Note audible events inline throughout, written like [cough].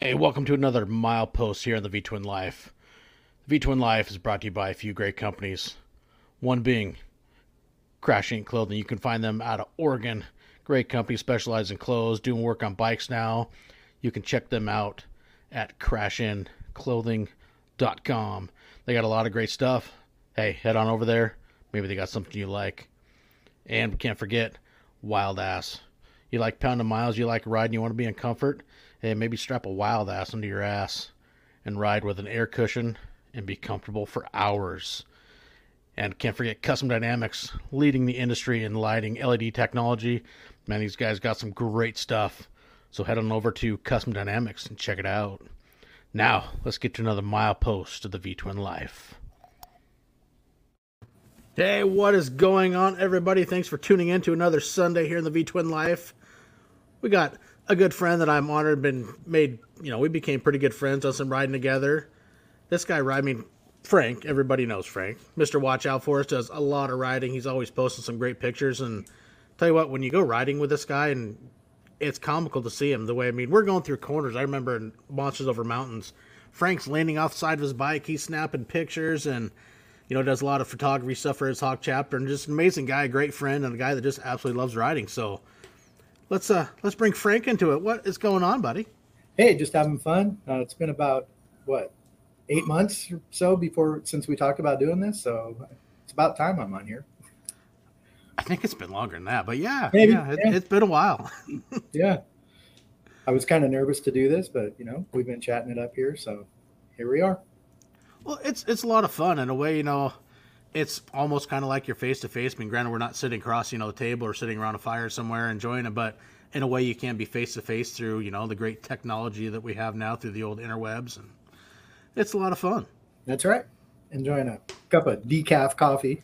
Hey, welcome to another milepost here on the V Twin Life. The V Twin Life is brought to you by a few great companies. One being Crash Inc. Clothing. You can find them out of Oregon. Great company, specialized in clothes, doing work on bikes now. You can check them out at crashinclothing.com. They got a lot of great stuff. Hey, head on over there. Maybe they got something you like. And we can't forget Wild Ass. You like pounding miles, you like riding, you want to be in comfort and maybe strap a wild ass into your ass and ride with an air cushion and be comfortable for hours. And can't forget Custom Dynamics, leading the industry in lighting LED technology. Man, these guys got some great stuff. So head on over to Custom Dynamics and check it out. Now, let's get to another milepost of the V Twin Life. Hey, what is going on, everybody? Thanks for tuning in to another Sunday here in the V Twin Life. We got a good friend that I'm honored been made. You know, we became pretty good friends on some riding together. This guy, I mean, Frank. Everybody knows Frank. Mister Watch Out for us does a lot of riding. He's always posting some great pictures. And tell you what, when you go riding with this guy, and it's comical to see him the way. I mean, we're going through corners. I remember in Monsters Over Mountains, Frank's landing off the side of his bike. He's snapping pictures and you know does a lot of photography stuff for his Hog chapter. And just an amazing guy, a great friend, and a guy that just absolutely loves riding. So let's uh let's bring Frank into it. What is going on, buddy? Hey, just having fun. Uh, it's been about what eight months or so before since we talked about doing this, so it's about time I'm on here. I think it's been longer than that, but yeah, Maybe, yeah, it, has been a while. [laughs] yeah, I was kind of nervous to do this, but you know we've been chatting it up here, so here we are. Well, it's it's a lot of fun in a way, you know it's almost kind of like you're face to face. I mean, granted, we're not sitting across, you know, the table or sitting around a fire somewhere enjoying it, but in a way, you can be face to face through, you know, the great technology that we have now through the old interwebs, and it's a lot of fun. That's right. Enjoying a cup of decaf coffee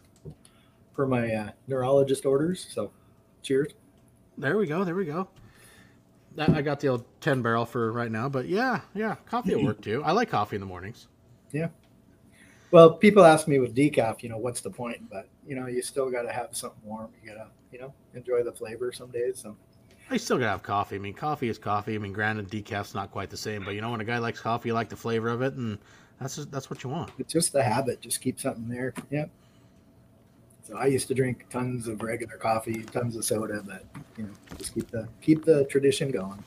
for my uh, neurologist orders. So, cheers. There we go. There we go. I got the old ten barrel for right now, but yeah, yeah, coffee at work too. I like coffee in the mornings. Yeah, well, people ask me with decaf, you know, what's the point? But you know, you still got to have something warm. You gotta, you know, enjoy the flavor some days. So. I still gotta have coffee. I mean, coffee is coffee. I mean, granted, decaf's not quite the same, but you know, when a guy likes coffee, you like the flavor of it, and that's just, that's what you want. It's just the habit. Just keep something there. Yep. So I used to drink tons of regular coffee, tons of soda, but you know, just keep the keep the tradition going.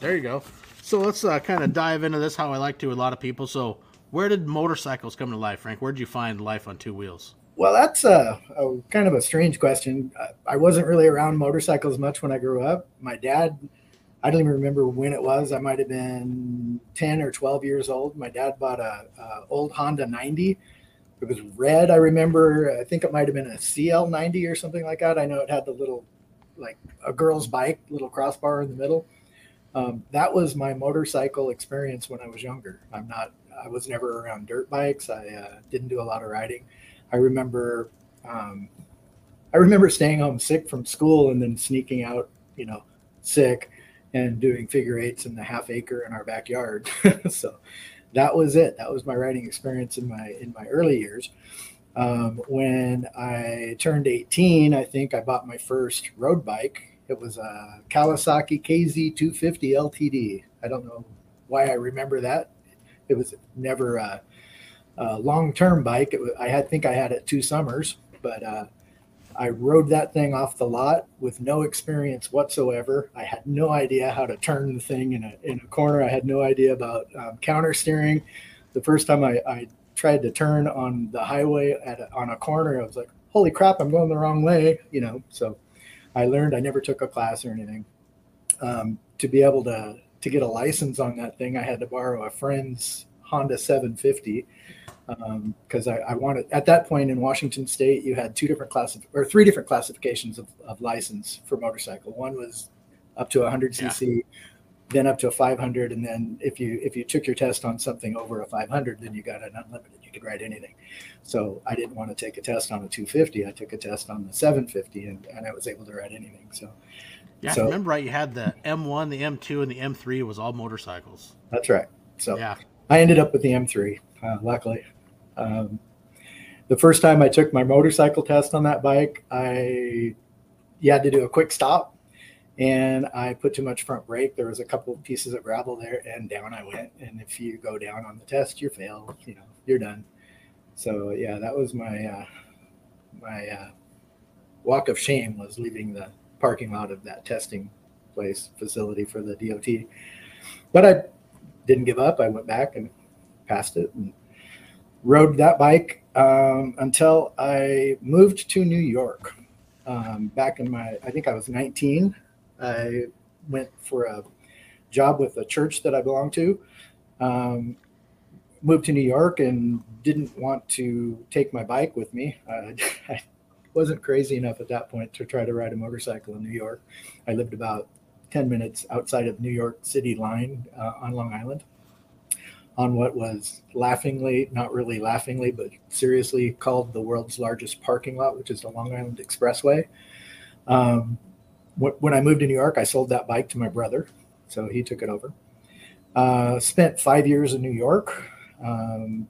There you go. So let's uh, kind of dive into this how I like to a lot of people. So where did motorcycles come to life, Frank? Where did you find life on two wheels? Well, that's a, a, kind of a strange question. I wasn't really around motorcycles much when I grew up. My dad, I don't even remember when it was. I might have been 10 or 12 years old. My dad bought a, a old Honda 90. It was red. I remember. I think it might have been a CL 90 or something like that. I know it had the little, like a girl's bike, little crossbar in the middle. Um, that was my motorcycle experience when I was younger. I'm not I was never around dirt bikes. I uh, didn't do a lot of riding. I remember, um, I remember staying home sick from school and then sneaking out, you know, sick and doing figure eights in the half acre in our backyard. [laughs] so that was it. That was my riding experience in my in my early years. Um, when I turned 18, I think I bought my first road bike. It was a Kawasaki KZ250 LTD. I don't know why I remember that it was never a, a long-term bike. Was, I had think I had it two summers, but uh, I rode that thing off the lot with no experience whatsoever. I had no idea how to turn the thing in a in a corner. I had no idea about um, counter steering. The first time I, I tried to turn on the highway at a, on a corner, I was like, "Holy crap! I'm going the wrong way!" You know. So I learned. I never took a class or anything. Um, to be able to to get a license on that thing, I had to borrow a friend's Honda 750 because um, I, I, wanted at that point in Washington State, you had two different classes or three different classifications of, of, license for motorcycle. One was up to 100 cc, yeah. then up to a 500, and then if you if you took your test on something over a 500, then you got an unlimited. You could ride anything. So I didn't want to take a test on a 250. I took a test on the 750, and, and I was able to ride anything. So yeah, so, remember right, you had the M1, the M2, and the M3 was all motorcycles. That's right. So yeah, I ended up with the M3, uh, luckily. Um, the first time I took my motorcycle test on that bike, I you had to do a quick stop, and I put too much front brake. There was a couple of pieces of gravel there, and down I went. And if you go down on the test, you fail. You know, you're done. So yeah, that was my uh, my uh, walk of shame was leaving the parking lot of that testing place facility for the DOT. But I didn't give up. I went back and passed it and rode that bike um, until I moved to New York. Um, back in my, I think I was 19. I went for a job with a church that I belonged to. Um, moved to New York and didn't want to take my bike with me. Uh, [laughs] I wasn't crazy enough at that point to try to ride a motorcycle in New York. I lived about 10 minutes outside of New York City line uh, on Long Island on what was laughingly, not really laughingly, but seriously called the world's largest parking lot, which is the Long Island Expressway. Um, when I moved to New York, I sold that bike to my brother, so he took it over. Uh, spent five years in New York. Um,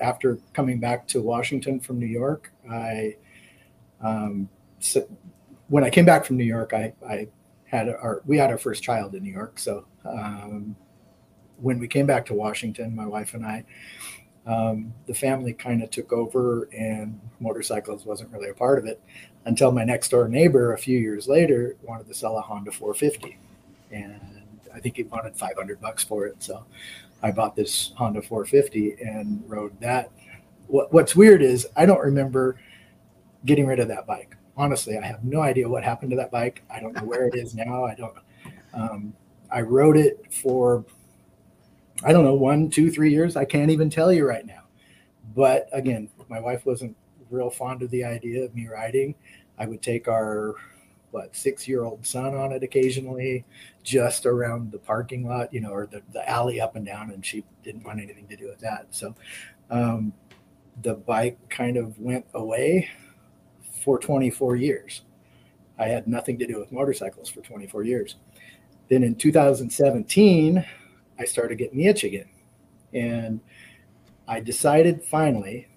after coming back to Washington from New York, I um, so when I came back from New York, I, I had our we had our first child in New York. So um, when we came back to Washington, my wife and I, um, the family kind of took over, and motorcycles wasn't really a part of it until my next door neighbor a few years later wanted to sell a Honda 450, and I think he wanted 500 bucks for it. So I bought this Honda 450 and rode that. What, what's weird is I don't remember getting rid of that bike. Honestly, I have no idea what happened to that bike. I don't know where it is now. I don't. Um, I rode it for I don't know one, two, three years. I can't even tell you right now. But again, my wife wasn't real fond of the idea of me riding. I would take our what six year old son on it occasionally, just around the parking lot, you know, or the, the alley up and down, and she didn't want anything to do with that. So um, the bike kind of went away for 24 years. I had nothing to do with motorcycles for 24 years. Then in 2017, I started getting the itch again. And I decided finally,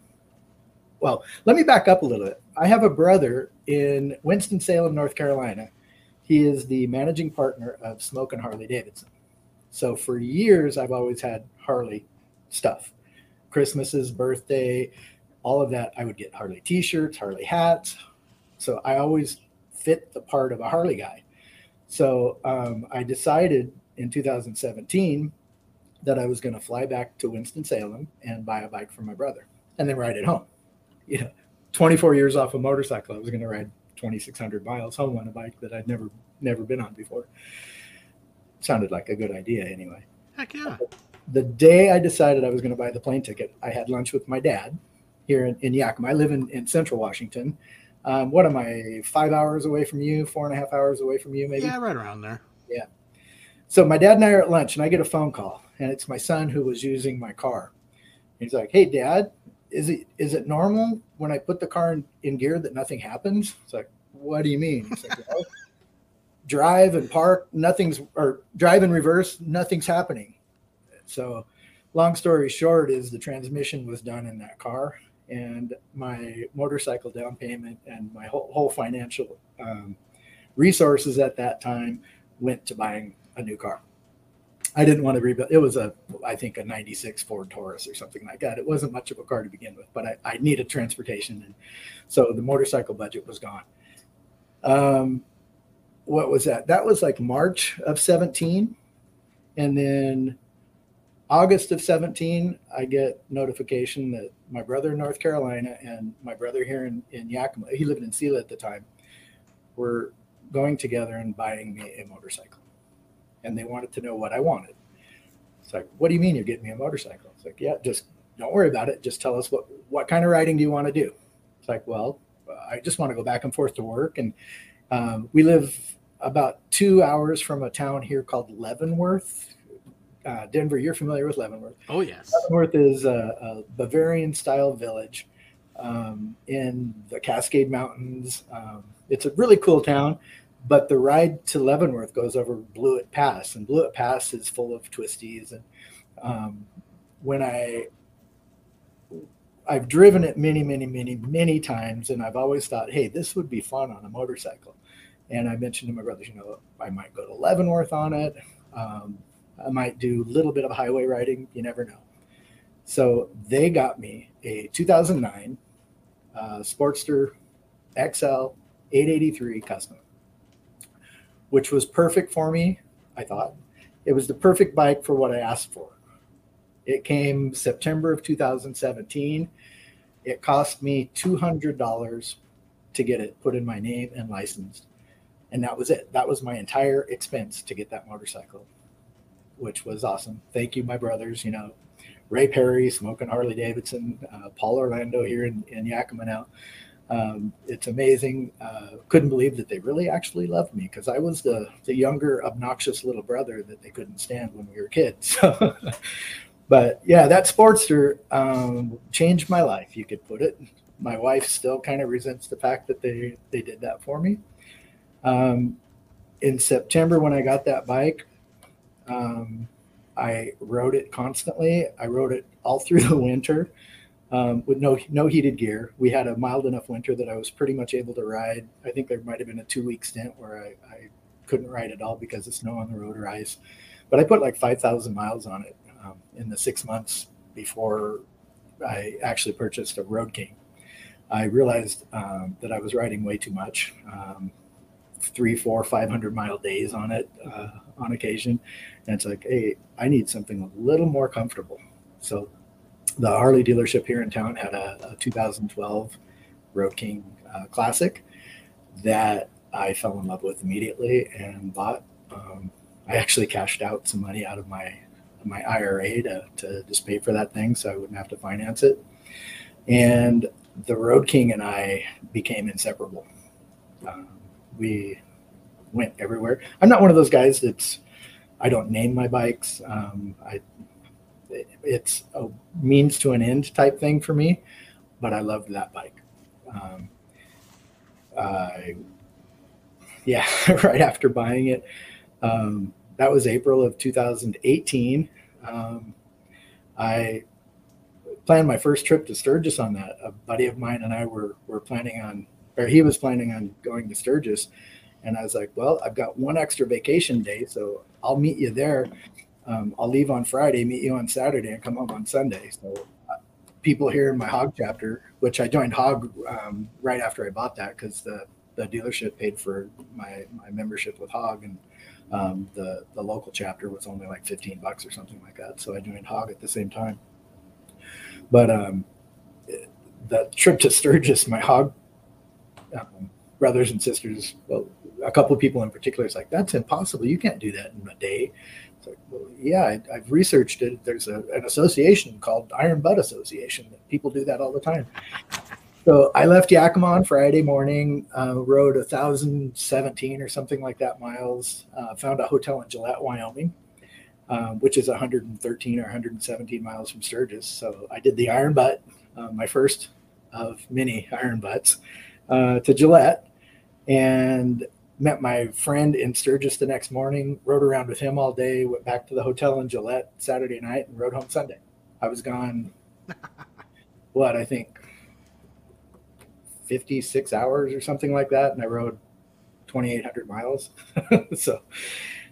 well, let me back up a little bit. I have a brother in Winston-Salem, North Carolina. He is the managing partner of Smokin' Harley Davidson. So for years, I've always had Harley stuff. Christmases, birthday, all of that. I would get Harley t shirts, Harley hats. So I always fit the part of a Harley guy. So um, I decided in 2017 that I was going to fly back to Winston Salem and buy a bike for my brother, and then ride it home. You know, 24 years off a motorcycle, I was going to ride 2,600 miles home on a bike that I'd never never been on before. Sounded like a good idea, anyway. Heck yeah! The day I decided I was going to buy the plane ticket, I had lunch with my dad here in, in Yakima. I live in, in Central Washington. Um, what am I? Five hours away from you? Four and a half hours away from you? Maybe. Yeah, right around there. Yeah. So my dad and I are at lunch, and I get a phone call, and it's my son who was using my car. He's like, "Hey, Dad, is it is it normal when I put the car in, in gear that nothing happens?" It's like, "What do you mean?" It's like, well, [laughs] drive and park, nothing's or drive in reverse, nothing's happening. So, long story short, is the transmission was done in that car, and my motorcycle down payment and my whole, whole financial um, resources at that time went to buying a new car. I didn't want to rebuild. It was a, I think, a '96 Ford Taurus or something like that. It wasn't much of a car to begin with, but I, I needed transportation, and so the motorcycle budget was gone. Um, what was that? That was like March of 17, and then August of 17, I get notification that my brother in North Carolina and my brother here in, in Yakima, he lived in Selah at the time, were going together and buying me a motorcycle and they wanted to know what I wanted. It's like, what do you mean you're getting me a motorcycle? It's like, yeah, just don't worry about it. Just tell us what what kind of riding do you want to do? It's like, well, I just want to go back and forth to work, and um, we live about two hours from a town here called Leavenworth. Uh, Denver, you're familiar with Leavenworth. Oh yes, Leavenworth is a, a Bavarian style village um, in the Cascade Mountains. Um, it's a really cool town but the ride to Leavenworth goes over Blewett Pass, and Blewett Pass is full of twisties. And um, when I I've driven it many, many, many, many times, and I've always thought, hey, this would be fun on a motorcycle. And I mentioned to my brothers, you know, I might go to Leavenworth on it. Um, I might do a little bit of highway riding. You never know. So they got me a 2009 uh, Sportster XL 883 custom, which was perfect for me. I thought it was the perfect bike for what I asked for. It came September of 2017. It cost me $200 to get it put in my name and licensed. And that was it. That was my entire expense to get that motorcycle, which was awesome. Thank you, my brothers. You know, Ray Perry, smoking Harley Davidson, uh, Paul Orlando here in, in Yakima now. Um, it's amazing. Uh, couldn't believe that they really actually loved me because I was the the younger, obnoxious little brother that they couldn't stand when we were kids. [laughs] But yeah, that Sportster um, changed my life. You could put it. My wife still kind of resents the fact that they they did that for me. Um, in September, when I got that bike, um, I rode it constantly. I rode it all [laughs] through the winter um, with no no heated gear. We had a mild enough winter that I was pretty much able to ride. I think there might have been a two week stint where I, I couldn't ride at all because of snow on the road or ice. But I put like five thousand miles on it um, in the six months before I actually purchased a Road King. I realized um, that I was riding way too much. Um, three, four, five hundred mile days on it uh, on occasion, and it's like, hey, I need something a little more comfortable. So the Harley dealership here in town had a, a 2012 Road King uh, Classic that I fell in love with immediately and bought. Um, I actually cashed out some money out of my my IRA to, to just pay for that thing so I wouldn't have to finance it. And the Road King and I became inseparable. Um, we went everywhere. I'm not one of those guys that's I don't name my bikes. Um, I it's a means to an end type thing for me, but I loved that bike. Um, I, yeah, [laughs] right after buying it, um, that was April of 2018. Um, I planned my first trip to Sturgis on that. A buddy of mine and I were were planning on, or he was planning on going to Sturgis, and I was like, "Well, I've got one extra vacation day, so I'll meet you there." um, I'll leave on Friday, meet you on Saturday, and come home on Sunday. So uh, people here in my hog chapter, which I joined hog um, right after I bought that because the the dealership paid for my my membership with hog and um, the the local chapter was only like 15 bucks or something like that so i joined hog at the same time but um, the trip to sturgis my hog um, brothers and sisters well a couple of people in particular is like that's impossible you can't do that in a day It's like, well, yeah, I, have researched it. There's a, an association called Iron Butt Association. People do that all the time. So I left Yakima on Friday morning, uh, rode 1,017 or something like that miles, uh, found a hotel in Gillette, Wyoming, um, which is 113 or 117 miles from Sturgis. So I did the Iron Butt, uh, my first of many Iron Butts, uh, to Gillette. And met my friend in Sturgis the next morning, rode around with him all day, went back to the hotel in Gillette Saturday night, and rode home Sunday. I was gone, [laughs] what, I think 56 hours or something like that. And I rode 2,800 miles. [laughs] so,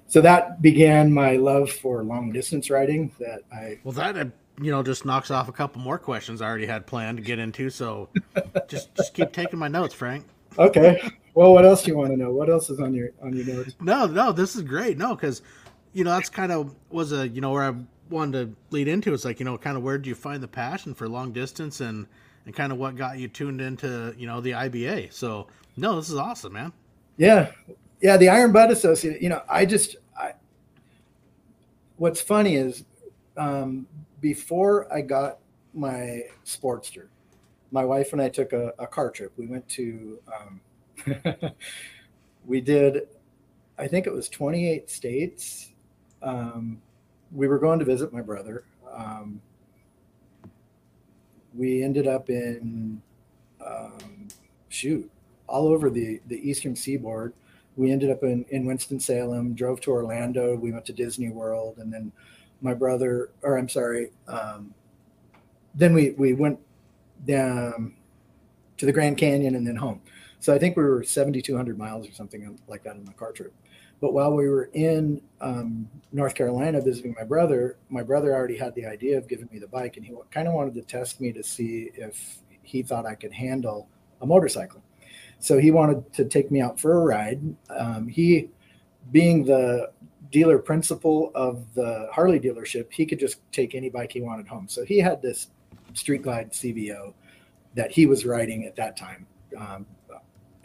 so that began my love for long distance riding that I. Well, that, you know, just knocks off a couple more questions I already had planned to get into. So [laughs] just, just keep taking my notes, Frank. Okay. Well, what else do you want to know? What else is on your on your notes? No, no, this is great. No, because you know that's kind of was a you know where I wanted to lead into. It's like you know kind of where do you find the passion for long distance and and kind of what got you tuned into you know the IBA. So no, this is awesome, man. Yeah, yeah. The Iron Butt Associate. You know, I just I. What's funny is, um, before I got my Sportster, my wife and I took a, a car trip. We went to um, [laughs] we did, I think it was 28 states. Um, we were going to visit my brother. Um, we ended up in, um, shoot, all over the, the eastern seaboard. We ended up in, in Winston-Salem, drove to Orlando. We went to Disney World. And then my brother, or I'm sorry, um, then we, we went down to the Grand Canyon and then home. So I think we were 7,200 miles or something like that on the car trip. But while we were in um, North Carolina visiting my brother, my brother already had the idea of giving me the bike, and he kind of wanted to test me to see if he thought I could handle a motorcycle. So he wanted to take me out for a ride. Um, he, being the dealer principal of the Harley dealership, he could just take any bike he wanted home. So he had this Street Glide CVO that he was riding at that time. Um,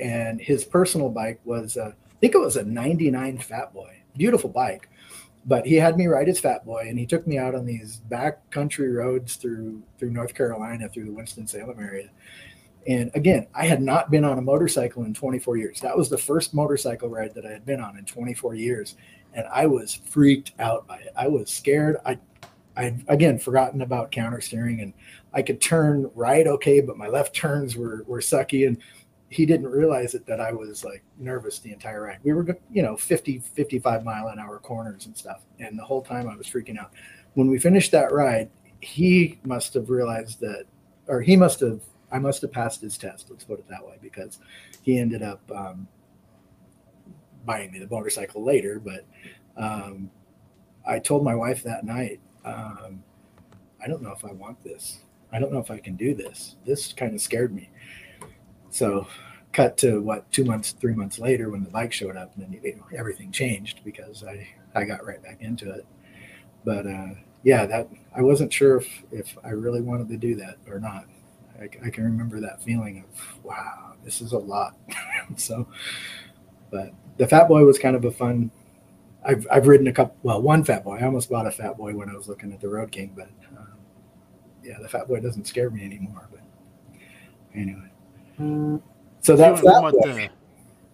and his personal bike was, a, I think it was a 99 Fat Boy, beautiful bike. But he had me ride his Fat Boy, and he took me out on these back country roads through through North Carolina, through the Winston Salem area. And again, I had not been on a motorcycle in 24 years. That was the first motorcycle ride that I had been on in 24 years, and I was freaked out by it. I was scared. I, I again forgotten about counter steering, and I could turn right okay, but my left turns were were sucky, and he didn't realize it that I was like nervous the entire ride. We were, you know, 50, 55 mile an hour corners and stuff, and the whole time I was freaking out. When we finished that ride, he must have realized that, or he must have I must have passed his test. Let's put it that way, because he ended up um, buying me the motorcycle later. But um, I told my wife that night, um, I don't know if I want this. I don't know if I can do this. This kind of scared me. So, cut to what two months, three months later, when the bike showed up, and then you know, everything changed because I I got right back into it. But uh, yeah, that I wasn't sure if if I really wanted to do that or not. I, I can remember that feeling of wow, this is a lot. [laughs] so, but the Fat Boy was kind of a fun. I've I've ridden a couple. Well, one Fat Boy. I almost bought a Fat Boy when I was looking at the Road King, but um, yeah, the Fat Boy doesn't scare me anymore. But anyway, so you that. went, the,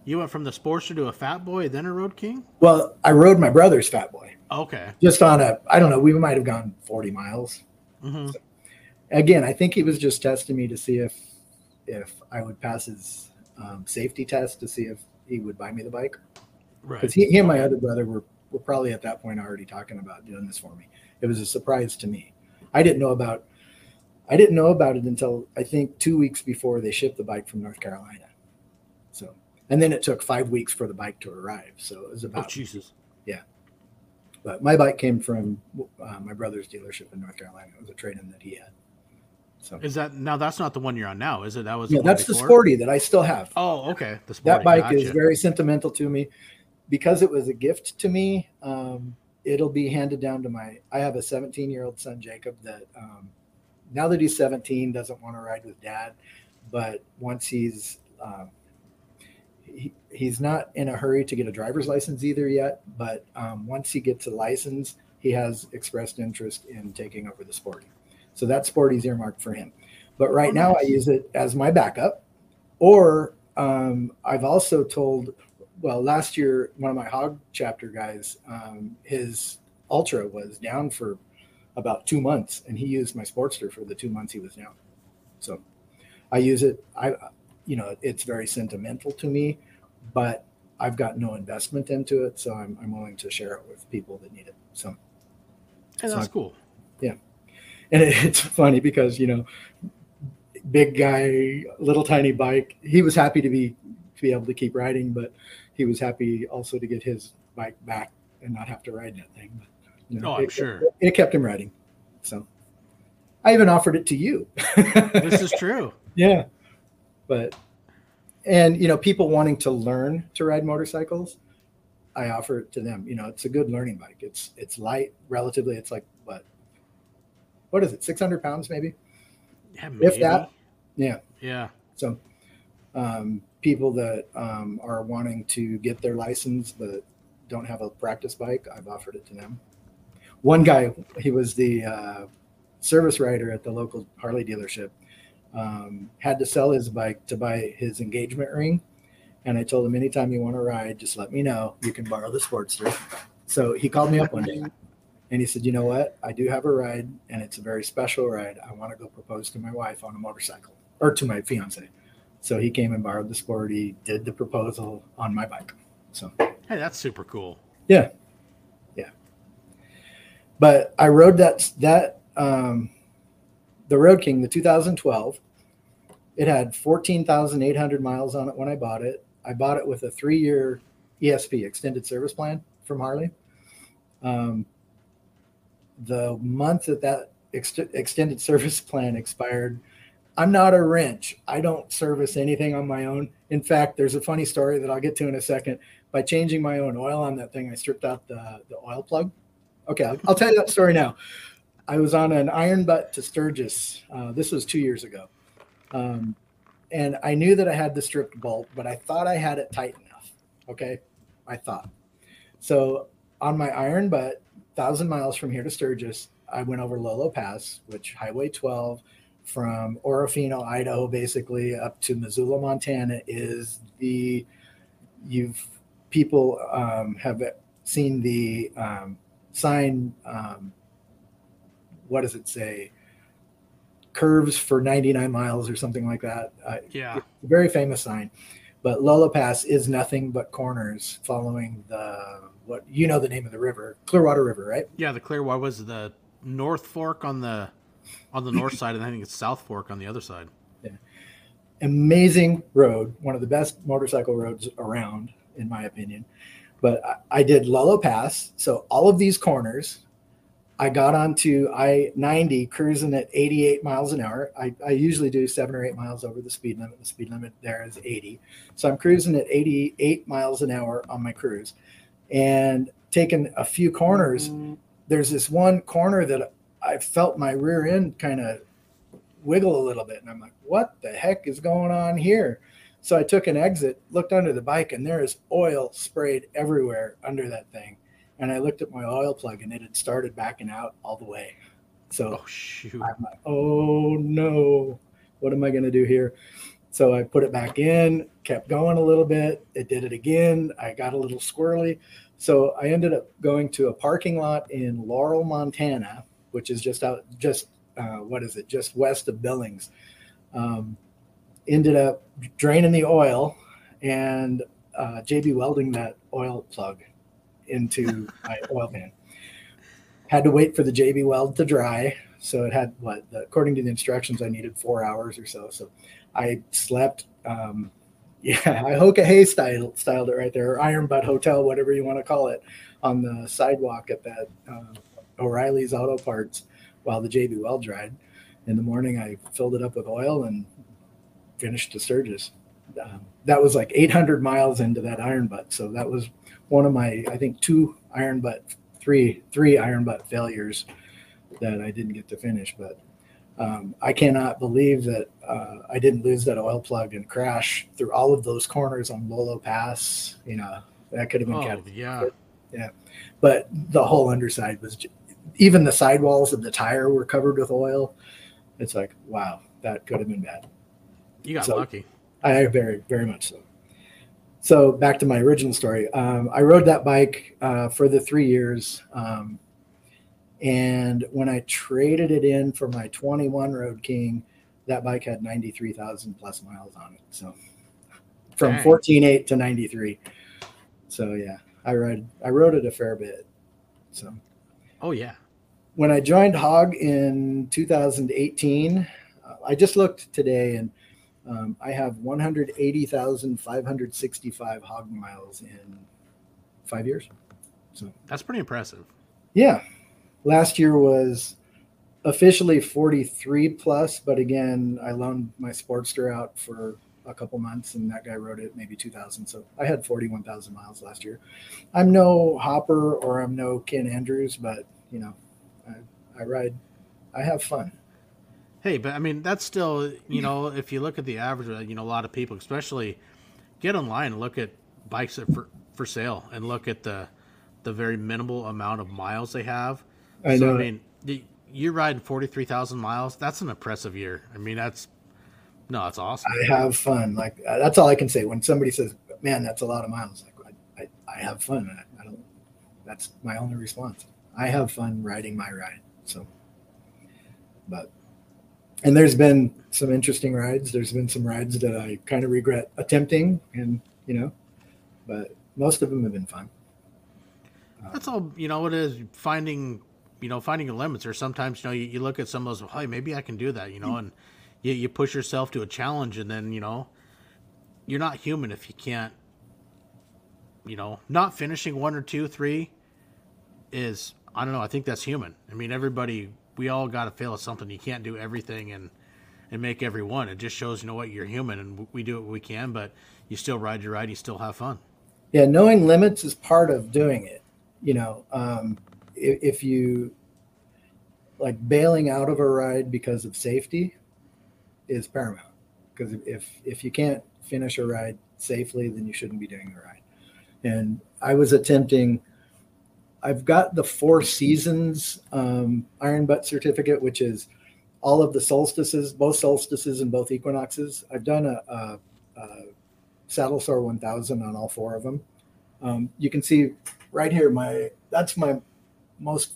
you went from the Sportster to a Fat Boy, then a Road King. Well, I rode my brother's Fat Boy. Okay. Just on a, I don't know, we might have gone 40 miles. Mm-hmm. So, again, I think he was just testing me to see if if I would pass his um, safety test to see if he would buy me the bike. Right. Because he, he and my other brother were were probably at that point already talking about doing this for me. It was a surprise to me. I didn't know about I didn't know about it until I think two weeks before they shipped the bike from North Carolina. So and then it took five weeks for the bike to arrive. So it was Oh about Jesus. Yeah. But my bike came from uh, my brother's dealership in North Carolina. It was a trade-in that he had. So Is that now? That's not the one you're on now, is it? That was yeah, one that's the sporty that I still have. Oh, okay. The sporty. that bike is very sentimental to me because it was a gift to me. Um, it'll be handed down to my. I have a 17 year old son, Jacob, that um, now that he's 17 doesn't want to ride with dad, but once he's um, he, he's not in a hurry to get a driver's license either yet. But um, once he gets a license, he has expressed interest in taking over the sporty. So that sporty's earmarked for him. But right Oh, now, I use it as my backup, or um, I've also told. Well, last year, one of my hog chapter guys, um, his ultra was down for about two months, and he used my Sportster for the two months he was down. So I use it. I, you know, it's very sentimental to me, but I've got no investment into it, so I'm, I'm willing to share it with people that need it. So, Yeah, that's so- cool. And it, [laughs] it's funny because you know, big guy, little tiny bike. He was happy to be to be able to keep riding, but he was happy also to get his bike back and not have to ride that thing. But, you Oh, I'm it, sure. it, it kept him riding. So, I even offered it to you. [laughs] This is true. Yeah. But and you know, people wanting to learn to ride motorcycles, I offer it to them. You know, it's a good learning bike. It's it's light relatively. It's like what? Is it? Six hundred pounds maybe. Yeah, If that. Yeah. Yeah. So um, people that um, are wanting to get their license but don't have a practice bike, I've offered it to them. One guy, he was the uh, service rider at the local Harley dealership, um, had to sell his bike to buy his engagement ring. And I told him, anytime you want to ride, just let me know. You can borrow the Sportster. So he called me up one day [laughs] and he said, You know what? I do have a ride and it's a very special ride. I want to go propose to my wife on a motorcycle or to my fiance. So he came and borrowed the Sporty, did the proposal on my bike. So, Hey, that's super cool. yeah. Yeah. But I rode that, that, um, the Road King, the 2012. It had 14,800 miles on it when I bought it. I bought it with a three year ESP, extended service plan from Harley. Um, the month that that ex- extended service plan expired, I'm not a wrench. I don't service anything on my own. In fact, there's a funny story that I'll get to in a second. By changing my own oil on that thing, I stripped out the, the oil plug. Okay, I'll, I'll tell you that story now. I was on an iron butt to Sturgis. Uh, this was two years ago. Um, and I knew that I had the stripped bolt, but I thought I had it tight enough. Okay, I thought. So on my iron butt, thousand miles from here to Sturgis, I went over Lolo Pass, which Highway 12 from Orofino, Idaho, basically up to Missoula, Montana, is the you've people um, have seen the um, sign. Um, what does it say? Curves for 99 miles or something like that. Uh, yeah, very famous sign. But Lolo Pass is nothing but corners following the what you know the name of the river, Clearwater River, right? Yeah, the Clearwater was the North Fork on the on the north [laughs] side, and I think it's South Fork on the other side. Yeah. Amazing road, one of the best motorcycle roads around, in my opinion. But I, I did Lolo Pass, so all of these corners I got onto I 90 cruising at 88 miles an hour. I, I, usually do seven or eight miles over the speed limit. The speed limit there is 80. So I'm cruising at 88 miles an hour on my cruise and taking a few corners. There's this one corner that I felt my rear end kind of wiggle a little bit. And I'm like, what the heck is going on here? So I took an exit, looked under the bike, and there is oil sprayed everywhere under that thing and I looked at my oil plug and it had started backing out all the way. So oh, shoot. I'm like, oh no, what am I going to do here? So I put it back in, kept going a little bit. It did it again. I got a little squirrely. So I ended up going to a parking lot in Laurel, Montana, which is just out, just uh, what is it, just west of Billings. Um, ended up draining the oil and uh, JB welding that oil plug into [laughs] my oil pan. Had to wait for the JB weld to dry. So it had what, according to the instructions, I needed four hours or so. So I slept. Um, [laughs] yeah, I Hoka Hey style, styled it right there, or Iron Butt Hotel, whatever you want to call it, on the sidewalk at that uh, O'Reilly's Auto Parts while the JB Weld dried. In the morning, I filled it up with oil and finished the Sturgis. Um, that was like 800 miles into that iron butt. So that was one of my, I think, two iron butt, three, three iron butt failures that I didn't get to finish. But um, I cannot believe that uh, I didn't lose that oil plug and crash through all of those corners on Lolo Pass. You know, that could have been oh, kept. Yeah. Yeah. But the whole underside was, even the sidewalls of the tire were covered with oil. It's like, wow, that could have been bad. You got so, lucky. I very, very much so. So back to my original story. Um, I rode that bike uh, for the three years. Um, and when I traded it in for my 21 Road King, that bike had 93,000 plus miles on it. So from 14.8 to 93. So yeah, I rode, I rode it a fair bit. So, oh yeah. When I joined Hog in 2018, uh, I just looked today and um, I have 180,565 hog miles in five years. So that's pretty impressive. Yeah. Last year was officially 43 plus, but again, I loaned my Sportster out for a couple months and that guy rode it maybe 2000. So I had 41,000 miles last year. I'm no Hopper or I'm no Ken Andrews, but you know, I, I ride, I have fun. Hey, but I mean, that's still, you know, if you look at the average, uh, you know, a lot of people, especially get online and look at bikes that for, for sale and look at the, the very minimal amount of miles they have. I so, know. I mean, you're riding 43,000 miles. That's an impressive year. I mean, that's, no, that's awesome. I have fun. Like, uh, that's all I can say. When somebody says, man, that's a lot of miles, like, I, I, I have fun. I, I don't, that's my only response. I have fun riding my ride. So, but and there's been some interesting rides. There's been some rides that I kind of regret attempting, and you know, but most of them have been fun. That's all you know. It is finding, you know, finding your limits. Or sometimes you know you, you look at some of those. Hey, maybe I can do that. You know, and you, you push yourself to a challenge and then you know you're not human if you can't you know not finishing one or two three is i don't know i think that's human i mean everybody we all got to fail at something you can't do everything and and make every one it just shows you know what you're human and we do what we can but you still ride your ride you still have fun yeah knowing limits is part of doing it you know um, if, you like bailing out of a ride because of safety is paramount. Because if if you can't finish a ride safely then you shouldn't be doing the ride. And i was attempting i've got the four seasons um, iron butt certificate which is all of the solstices both solstices and both equinoxes. I've done a, a, a saddle sore 1000 on all four of them. Um, you can see right here my that's my most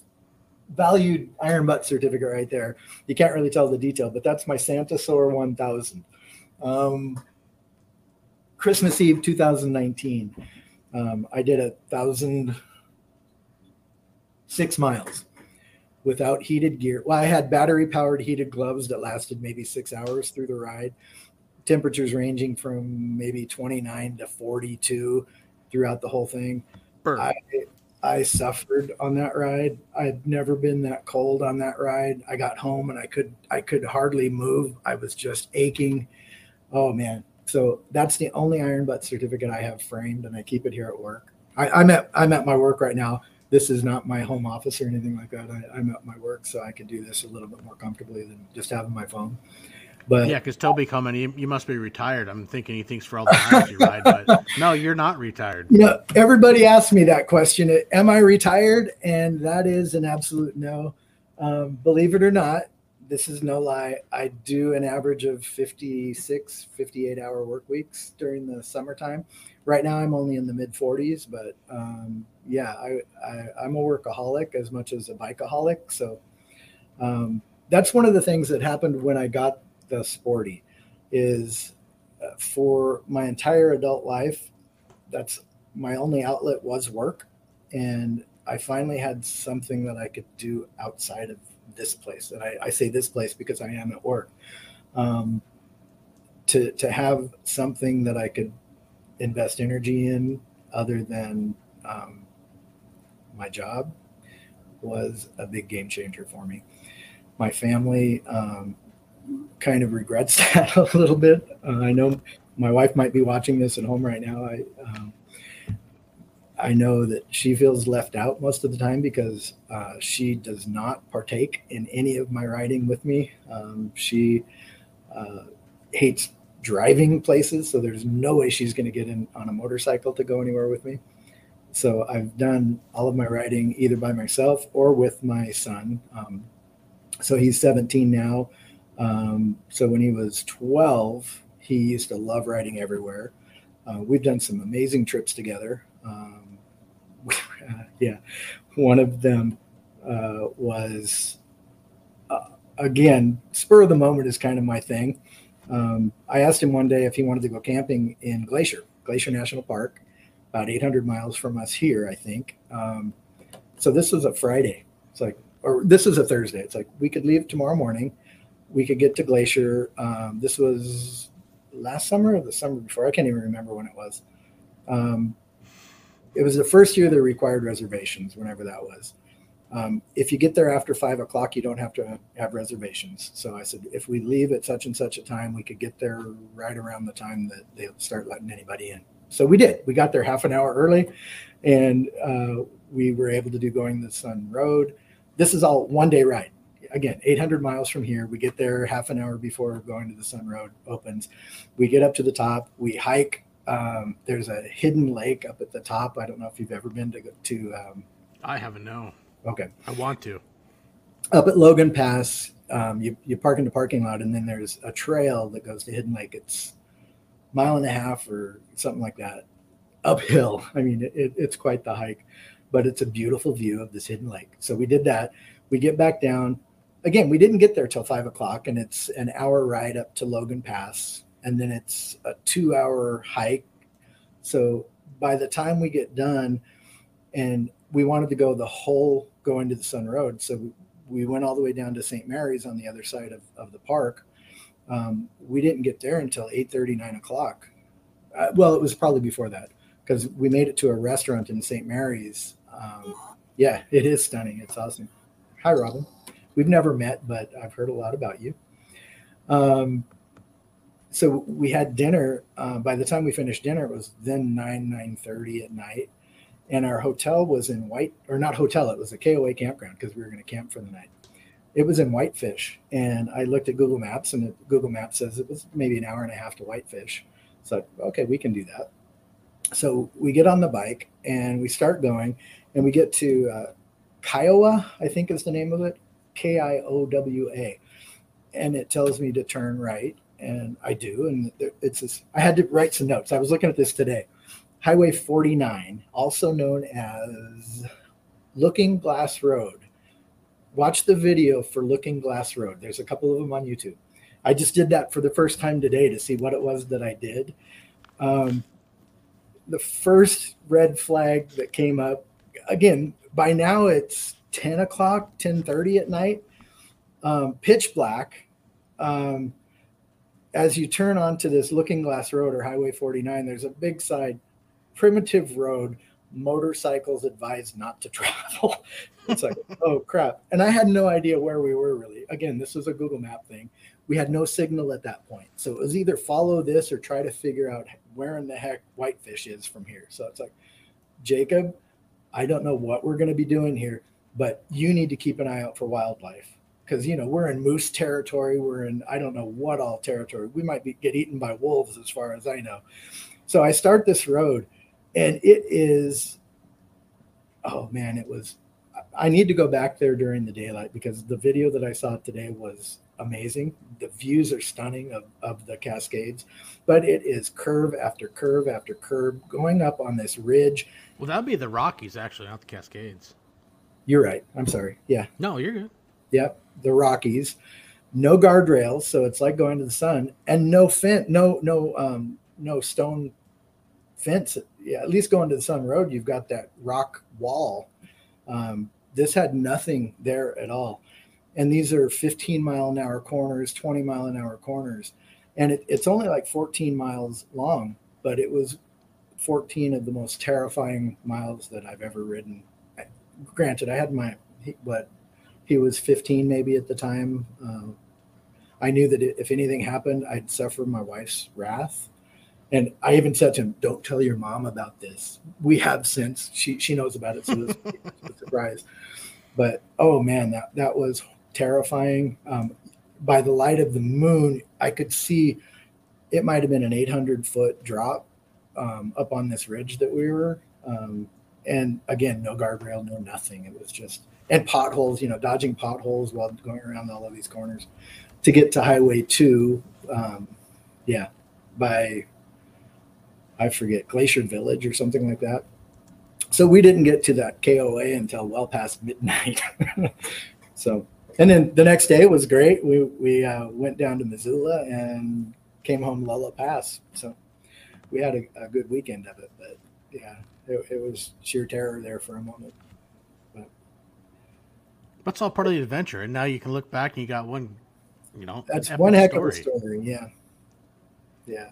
valued iron butt certificate right there. You can't really tell the detail, but that's my Santa Soar 1000. Um, Christmas Eve 2019. Um, I did a thousand six miles without heated gear. Well, I had battery powered heated gloves that lasted maybe six hours through the ride. Temperatures ranging from maybe 29 to 42 throughout the whole thing. I, I suffered on that ride. I'd never been that cold on that ride. I got home and I could I could hardly move. I was just aching. Oh man. So that's the only iron butt certificate I have framed and I keep it here at work. I, I'm at I'm at my work right now. This is not my home office or anything like that. I, I'm at my work, so I can do this a little bit more comfortably than just having my phone. But yeah, because Toby coming, you, you must be retired. I'm thinking he thinks for all the miles you ride, but [laughs] no, you're not retired. You know, everybody asks me that question: Am I retired? And that is an absolute no. Um, believe it or not, this is no lie. I do an average of 56, 58 hour work weeks during the summertime. Right now, I'm only in the mid 40s, but um, yeah, I, I, am a workaholic as much as a bikeaholic. So um, that's one of the things that happened when I got the sporty is uh, for my entire adult life that's my only outlet was work. And i finally had something that i could do outside of this place. And i, I say this place because i am at work. Um, to to have something that i could invest energy in other than um, my job was a big game changer for me. My family um, kind of regrets [laughs] that a little bit. Uh, I know my wife might be watching this at home right now. I um, I know that she feels left out most of the time because uh, she does not partake in any of my riding with me. Um, she uh, hates driving places, so there's no way she's going to get in on a motorcycle to go anywhere with me. So I've done all of my riding either by myself or with my son. Um, so he's 17 now. Um, so when he was 12, he used to love riding everywhere. Uh, we've done some amazing trips together. Um, [laughs] yeah, one of them uh, was uh, again spur of the moment is kind of my thing. Um, I asked him one day if he wanted to go camping in Glacier, Glacier National Park, about 800 miles from us here, I think. Um, so this was a Friday. It's like, or this is a Thursday. It's like we could leave tomorrow morning we could get to Glacier. Um, this was last summer or the summer before. I can't even remember when it was. Um, it was the first year they required reservations, whenever that was. Um, if you get there after five o'clock, you don't have to have reservations. So I said, if we leave at such and such a time, we could get there right around the time that they start letting anybody in. So we did. We got there half an hour early, and uh, we were able to do going the Sun Road. This is all one day ride again 800 miles from here. We get there half an hour before Going-to-the-Sun Road opens. We get up to the top. We hike um, there's a hidden lake up at the top. I don't know if you've ever been to to um, i haven't no. Okay. I want to. Up at logan pass um, you, you park in the parking lot and then there's a trail that goes to hidden lake. It's mile and a half or something like that uphill. I mean it, it's quite the hike but it's a beautiful view of this hidden lake. So we did that. We get back down again, we didn't get there till five o'clock, and it's an hour ride up to Logan Pass, and then it's a two hour hike. So by the time we get done, and we wanted to go the whole Going-to-the-Sun Road, so we went all the way down to St. Mary's on the other side of, of the park. Um, we didn't get there until 8 30, 9 o'clock. Uh, well, it was probably before that because we made it to a restaurant in St. Mary's. Um, yeah, it is stunning. It's awesome. Hi, Robin. We've never met, but I've heard a lot about you. Um, so we had dinner. Uh, by the time we finished dinner, it was then nine nine thirty at night, and our hotel was in White or not hotel. It was a KOA campground because we were going to camp for the night. It was in Whitefish, and I looked at Google Maps, and Google Maps says it was maybe an hour and a half to Whitefish. So okay, we can do that. So we get on the bike and we start going, and we get to uh, Kiowa, I think is the name of it, K I O W A, and it tells me to turn right, and I do, and it's this, I had to write some notes. I was looking at this today. Highway 49, also known as Looking Glass Road. Watch the video for Looking Glass Road. There's a couple of them on YouTube. I just did that for the first time today to see what it was that I did. Um, the first red flag that came up again by now it's 10 o'clock 10.30 at night. Um, pitch black. Um, as you turn onto this looking glass road or highway 49 there's a big side primitive road motorcycles advised not to [laughs] travel. It's like oh crap. And i had no idea where we were really. Again this was a google map thing. We had no signal at that point. So it was either follow this or try to figure out where in the heck whitefish is from here. So it's like jacob i don't know what we're going to be doing here but you need to keep an eye out for wildlife. Because you know we're in moose territory we're in i don't know what all territory. We might be get eaten by wolves as far as i know. So i start this road and it is oh man it was i need to go back there during the daylight because the video that i saw today was amazing. The views are stunning of, of the cascades but it is curve after curve after curve going up on this ridge. Well that'd be the rockies actually not the cascades you're right. I'm sorry. Yeah. No you're good. Yep. The rockies. No guardrails so it's like going to the sun and no fence no no um no stone fence. Yeah at least going to the sun road you've got that rock wall. Um, this had nothing there at all. And these are 15 mile an hour corners 20 mile an hour corners. And it, it's only like 14 miles long but it was 14 of the most terrifying miles that i've ever ridden granted i had my what he was 15 maybe at the time um, i knew that if anything happened i'd suffer my wife's wrath and i even said to him don't tell your mom about this we have since she she knows about it so it's [laughs] a surprise but oh man that that was terrifying. Um, by the light of the moon, I could see it might have been an 800 foot drop um, up on this ridge that we were. Um, and again, no guardrail, no nothing. It was just, and potholes, you know, dodging potholes while going around all of these corners to get to Highway 2. Um, yeah, by, I forget, Glacier Village or something like that. So we didn't get to that KOA until well past midnight. [laughs] so and then the next day was great. We we uh, went down to Missoula and came home Lolo Pass. So we had a, a good weekend of it. But yeah, it, it, was sheer terror there for a moment. But that's all part of the adventure. And now you can look back and you got one, you know, that's one heck story. of a story. Yeah, yeah.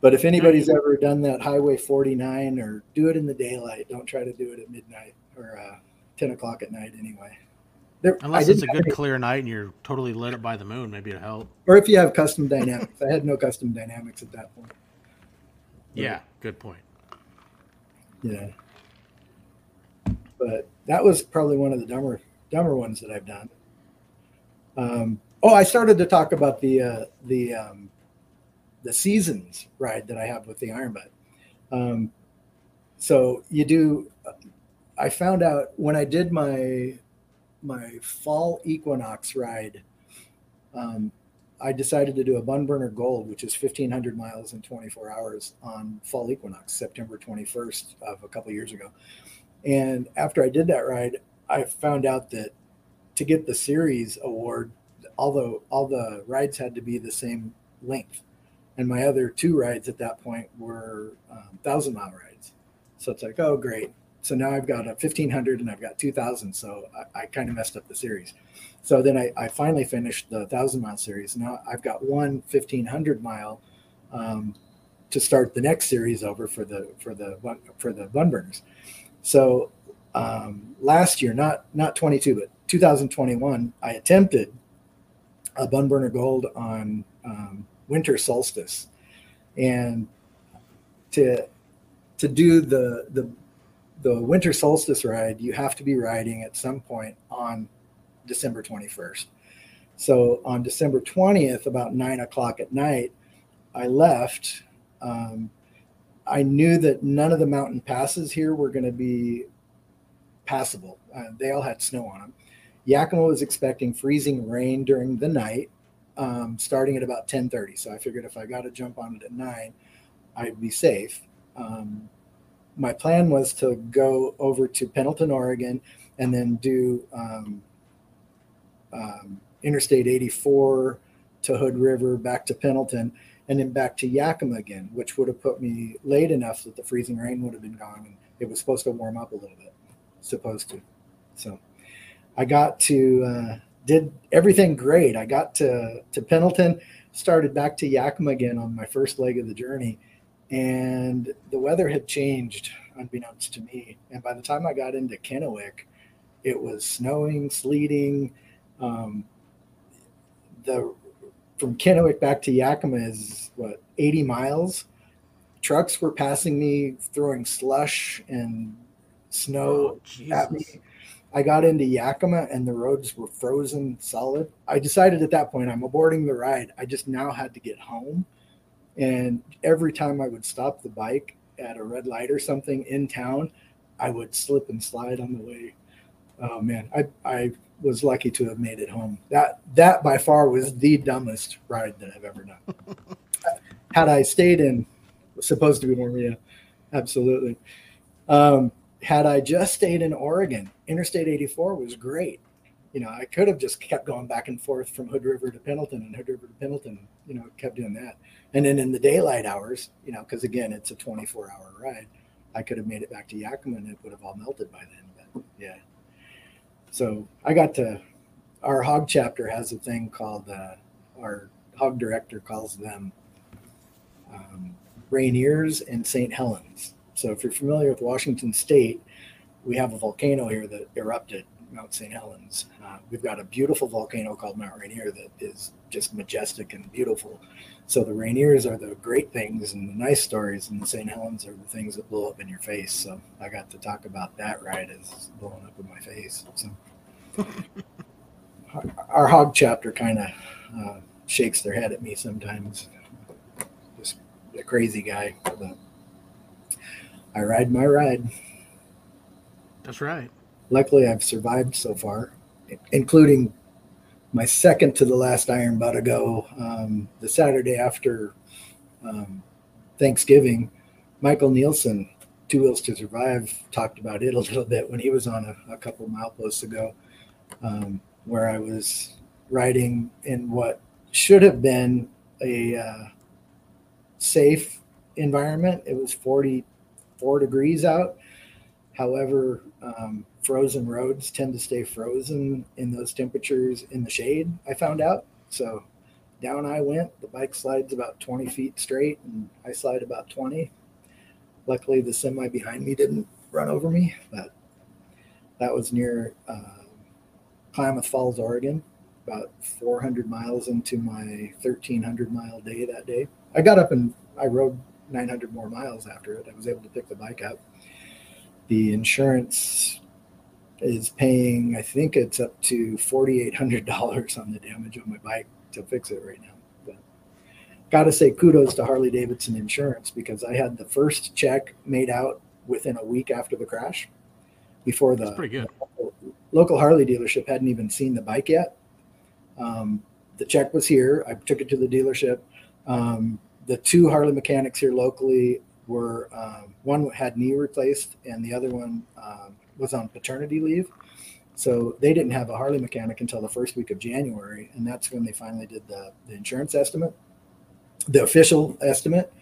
But if anybody's ever done that Highway 49 or do it in the daylight, don't try to do it at midnight or uh, 10 o'clock at night anyway. There, Unless it's a good any, clear night and you're totally lit up by the moon, maybe it'll help. Or if you have custom dynamics. I had no custom dynamics at that point. Yeah, good point. Yeah. But that was probably one of the dumber dumber ones that I've done. Um, oh, I started to talk about the uh, the um, the seasons ride that I have with the Iron Butt. Um, so you do. I found out when I did my my fall equinox ride, um, I decided to do a bun burner gold, which is 1500 miles in 24 hours on fall equinox, September 21st of a couple years ago. And after I did that ride, I found out that to get the series award, although all the rides had to be the same length, and my other two rides at that point were um, thousand mile rides. So it's like, oh great, so now I've got a 1500 and I've got 2000. So I, I kind of messed up the series. So then I, I finally finished the thousand mile series. Now I've got one 1500 mile um, to start the next series over for the for the for the bun burners. So um, last year, not not 22, but 2021, I attempted a bun burner gold on um, winter solstice, and to to do the the the winter solstice ride, you have to be riding at some point on December 21st. So on December 20th, about nine o'clock at night, I left. Um, I knew that none of the mountain passes here were going to be passable. Uh, they all had snow on them. Yakima was expecting freezing rain during the night, um, starting at about 10:30. So I figured if I got to jump on it at nine, I'd be safe. Um, my plan was to go over to Pendleton, Oregon, and then do um, um, Interstate 84 to Hood River, back to Pendleton, and then back to Yakima again, which would have put me late enough that the freezing rain would have been gone and it was supposed to warm up a little bit, supposed to. So I got to uh, did everything great. I got to to Pendleton, started back to Yakima again on my first leg of the journey, and the weather had changed unbeknownst to me. And by the time I got into Kennewick, it was snowing, sleeting. Um, the from Kennewick back to Yakima is what 80 miles. Trucks were passing me, throwing slush and snow oh, at me. I got into Yakima and the roads were frozen solid. I decided at that point I'm aborting the ride. I just now had to get home. And every time I would stop the bike at a red light or something in town, I would slip and slide on the way. Oh man, I I was lucky to have made it home. That that by far was the dumbest ride that I've ever done. [laughs] Had I stayed in, supposed to be yeah, absolutely. Um, had I just stayed in Oregon, Interstate 84 was great. You know, I could have just kept going back and forth from Hood River to Pendleton and Hood River to Pendleton. You know, kept doing that. And then in the daylight hours, you know, because again, it's a 24 hour ride, I could have made it back to Yakima and it would have all melted by then. So I got to our hog chapter has a thing called uh, our hog director calls them um, Rainiers and St. Helens. So if you're familiar with Washington State, we have a volcano here that erupted, Mount St. Helens. Uh, we've got a beautiful volcano called Mount Rainier that is just majestic and beautiful. So the Rainiers are the great things and the nice stories, and the St. Helens are the things that blow up in your face. So I got to talk about that ride as blowing up in my face. So [laughs] our hog chapter kind of uh, shakes their head at me sometimes. Just a crazy guy, but I ride my ride. That's right. Luckily, I've survived so far, including my second to the last iron butt ago, um, the Saturday after um, Thanksgiving, Michael Nielsen, Two Wheels to Survive, talked about it a [laughs] little bit when he was on a, a couple mileposts ago, um, where I was riding in what should have been a uh, safe environment. It was 44 degrees out. However, um, frozen roads tend to stay frozen in those temperatures in the shade, I found out. So down I went. The bike slides about 20 feet straight, and I slide about 20. Luckily, the semi behind me didn't run over me, but that was near uh, Klamath Falls, Oregon, about 400 miles into my 1300 mile day that day. I got up and I rode 900 more miles after it. I was able to pick the bike up. The insurance is paying, I think it's up to $4,800 [laughs] on the damage on my bike to fix it right now. But got to say kudos to Harley Davidson Insurance because I had the first check made out within a week after the crash. Before the local, local Harley dealership hadn't even seen the bike yet. Um, the check was here. I took it to the dealership. Um, the two Harley mechanics here locally were um, one had knee replaced and the other one um, was on paternity leave. So they didn't have a Harley mechanic until the first week of January, and that's when they finally did the, the insurance estimate, the official estimate.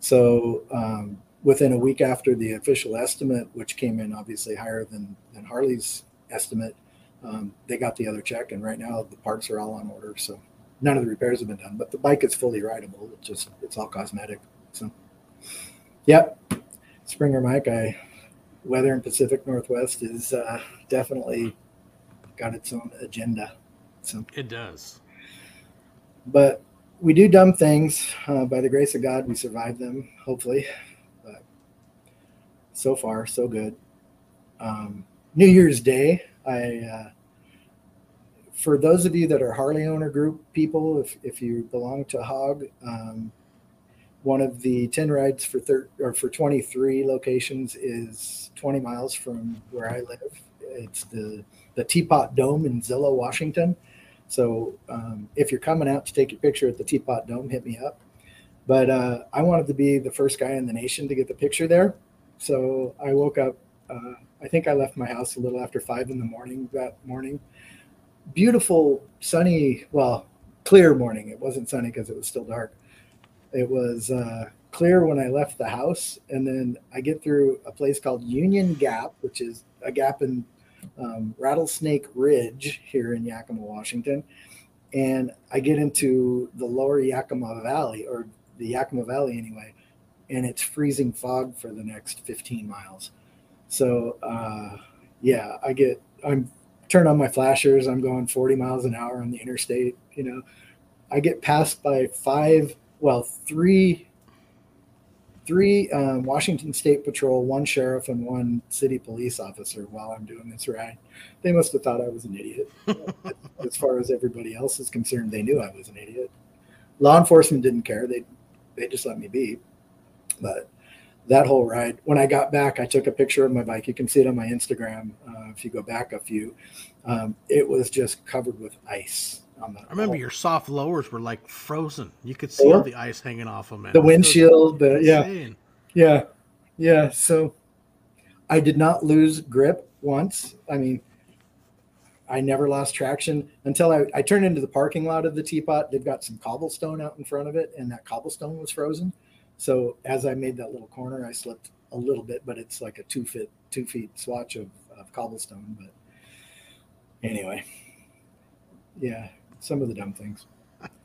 So um, within a week after the official estimate, which came in obviously higher than, than Harley's estimate, um, they got the other check. And right now the parts are all on order. So none of the repairs have been done, but the bike is fully rideable. It's just, it's all cosmetic. So, yep. Springer Mike, I, weather in Pacific Northwest is uh, definitely got its own agenda. So it does. But we do dumb things. Uh, by the grace of God, we survive them, hopefully. But so far, so good. Um, New Year's Day, I, uh, for those of you that are Harley owner group people, if, if you belong to Hog, um, one of the 10 rides for thir- or for 23 locations is 20 miles from where I live. It's the, the Teapot Dome in Zillah, Washington. So um, if you're coming out to take your picture at the Teapot Dome, hit me up. But uh, I wanted to be the first guy in the nation to get the picture there. So I woke up, uh, I think I left my house a little after five in the morning that morning. Beautiful, sunny, well, clear morning. It wasn't sunny because it was still dark. It was uh, clear when I left the house. And then I get through a place called Union Gap, which is a gap in um, Rattlesnake Ridge here in Yakima, Washington. And I get into the lower Yakima Valley, or the Yakima Valley anyway, and it's freezing fog for the next 15 miles. So, uh, yeah, I get, I'm turn on my flashers. I'm going 40 miles an hour on the interstate. You know, I get passed by five, well, three three um, Washington State Patrol, one sheriff, and one city police officer while I'm doing this ride. They must have thought I was an idiot. [laughs] as far as everybody else is concerned, they knew I was an idiot. Law enforcement didn't care; they they just let me be. But that whole ride, when I got back, I took a picture of my bike. You can see it on my Instagram uh, if you go back a few. Um, it was just covered with ice on the. I remember your soft lowers were like frozen. You could see all the ice hanging off them. The windshield, the yeah, yeah, yeah. So I did not lose grip once. I mean, I never lost traction until I, I turned into the parking lot of the teapot. They've got some cobblestone out in front of it, and that cobblestone was frozen. So as I made that little corner, I slipped a little bit, but it's like a two foot two feet swatch of, of cobblestone. But anyway, yeah, some of the dumb things.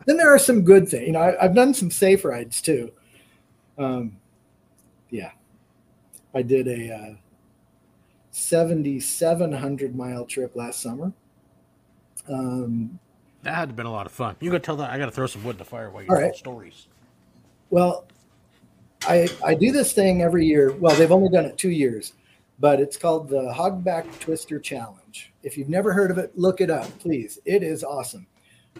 then there are some good things. You know, I, have done some safe rides too. Um, yeah, I did a uh, 7,700 mile trip last summer. Um, that had to been a lot of fun. You got to tell that I got to throw some wood in the fire while you tell right. stories. Well, I I do this thing every year. Well, they've only done it two years, but it's called the Hogback Twister Challenge. If you've never heard of it, look it up, please. It is awesome.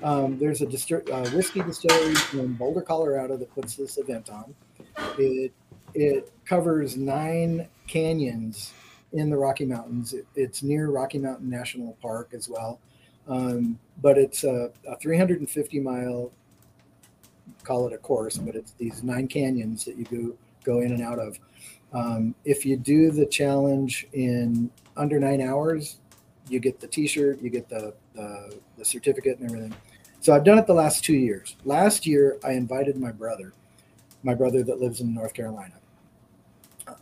Um, there's a uh, whiskey distillery in Boulder, Colorado that puts this event on. It it covers nine canyons in the Rocky Mountains. It, it's near Rocky Mountain National Park as well, um, but it's a, a 350 mile call it a course, but it's these nine canyons that you go go in and out of. Um, if you do the challenge in under nine hours, you get the T-shirt, you get the, the, the certificate and everything. So I've done it the last two years. Last year, I invited my brother, my brother that lives in North Carolina.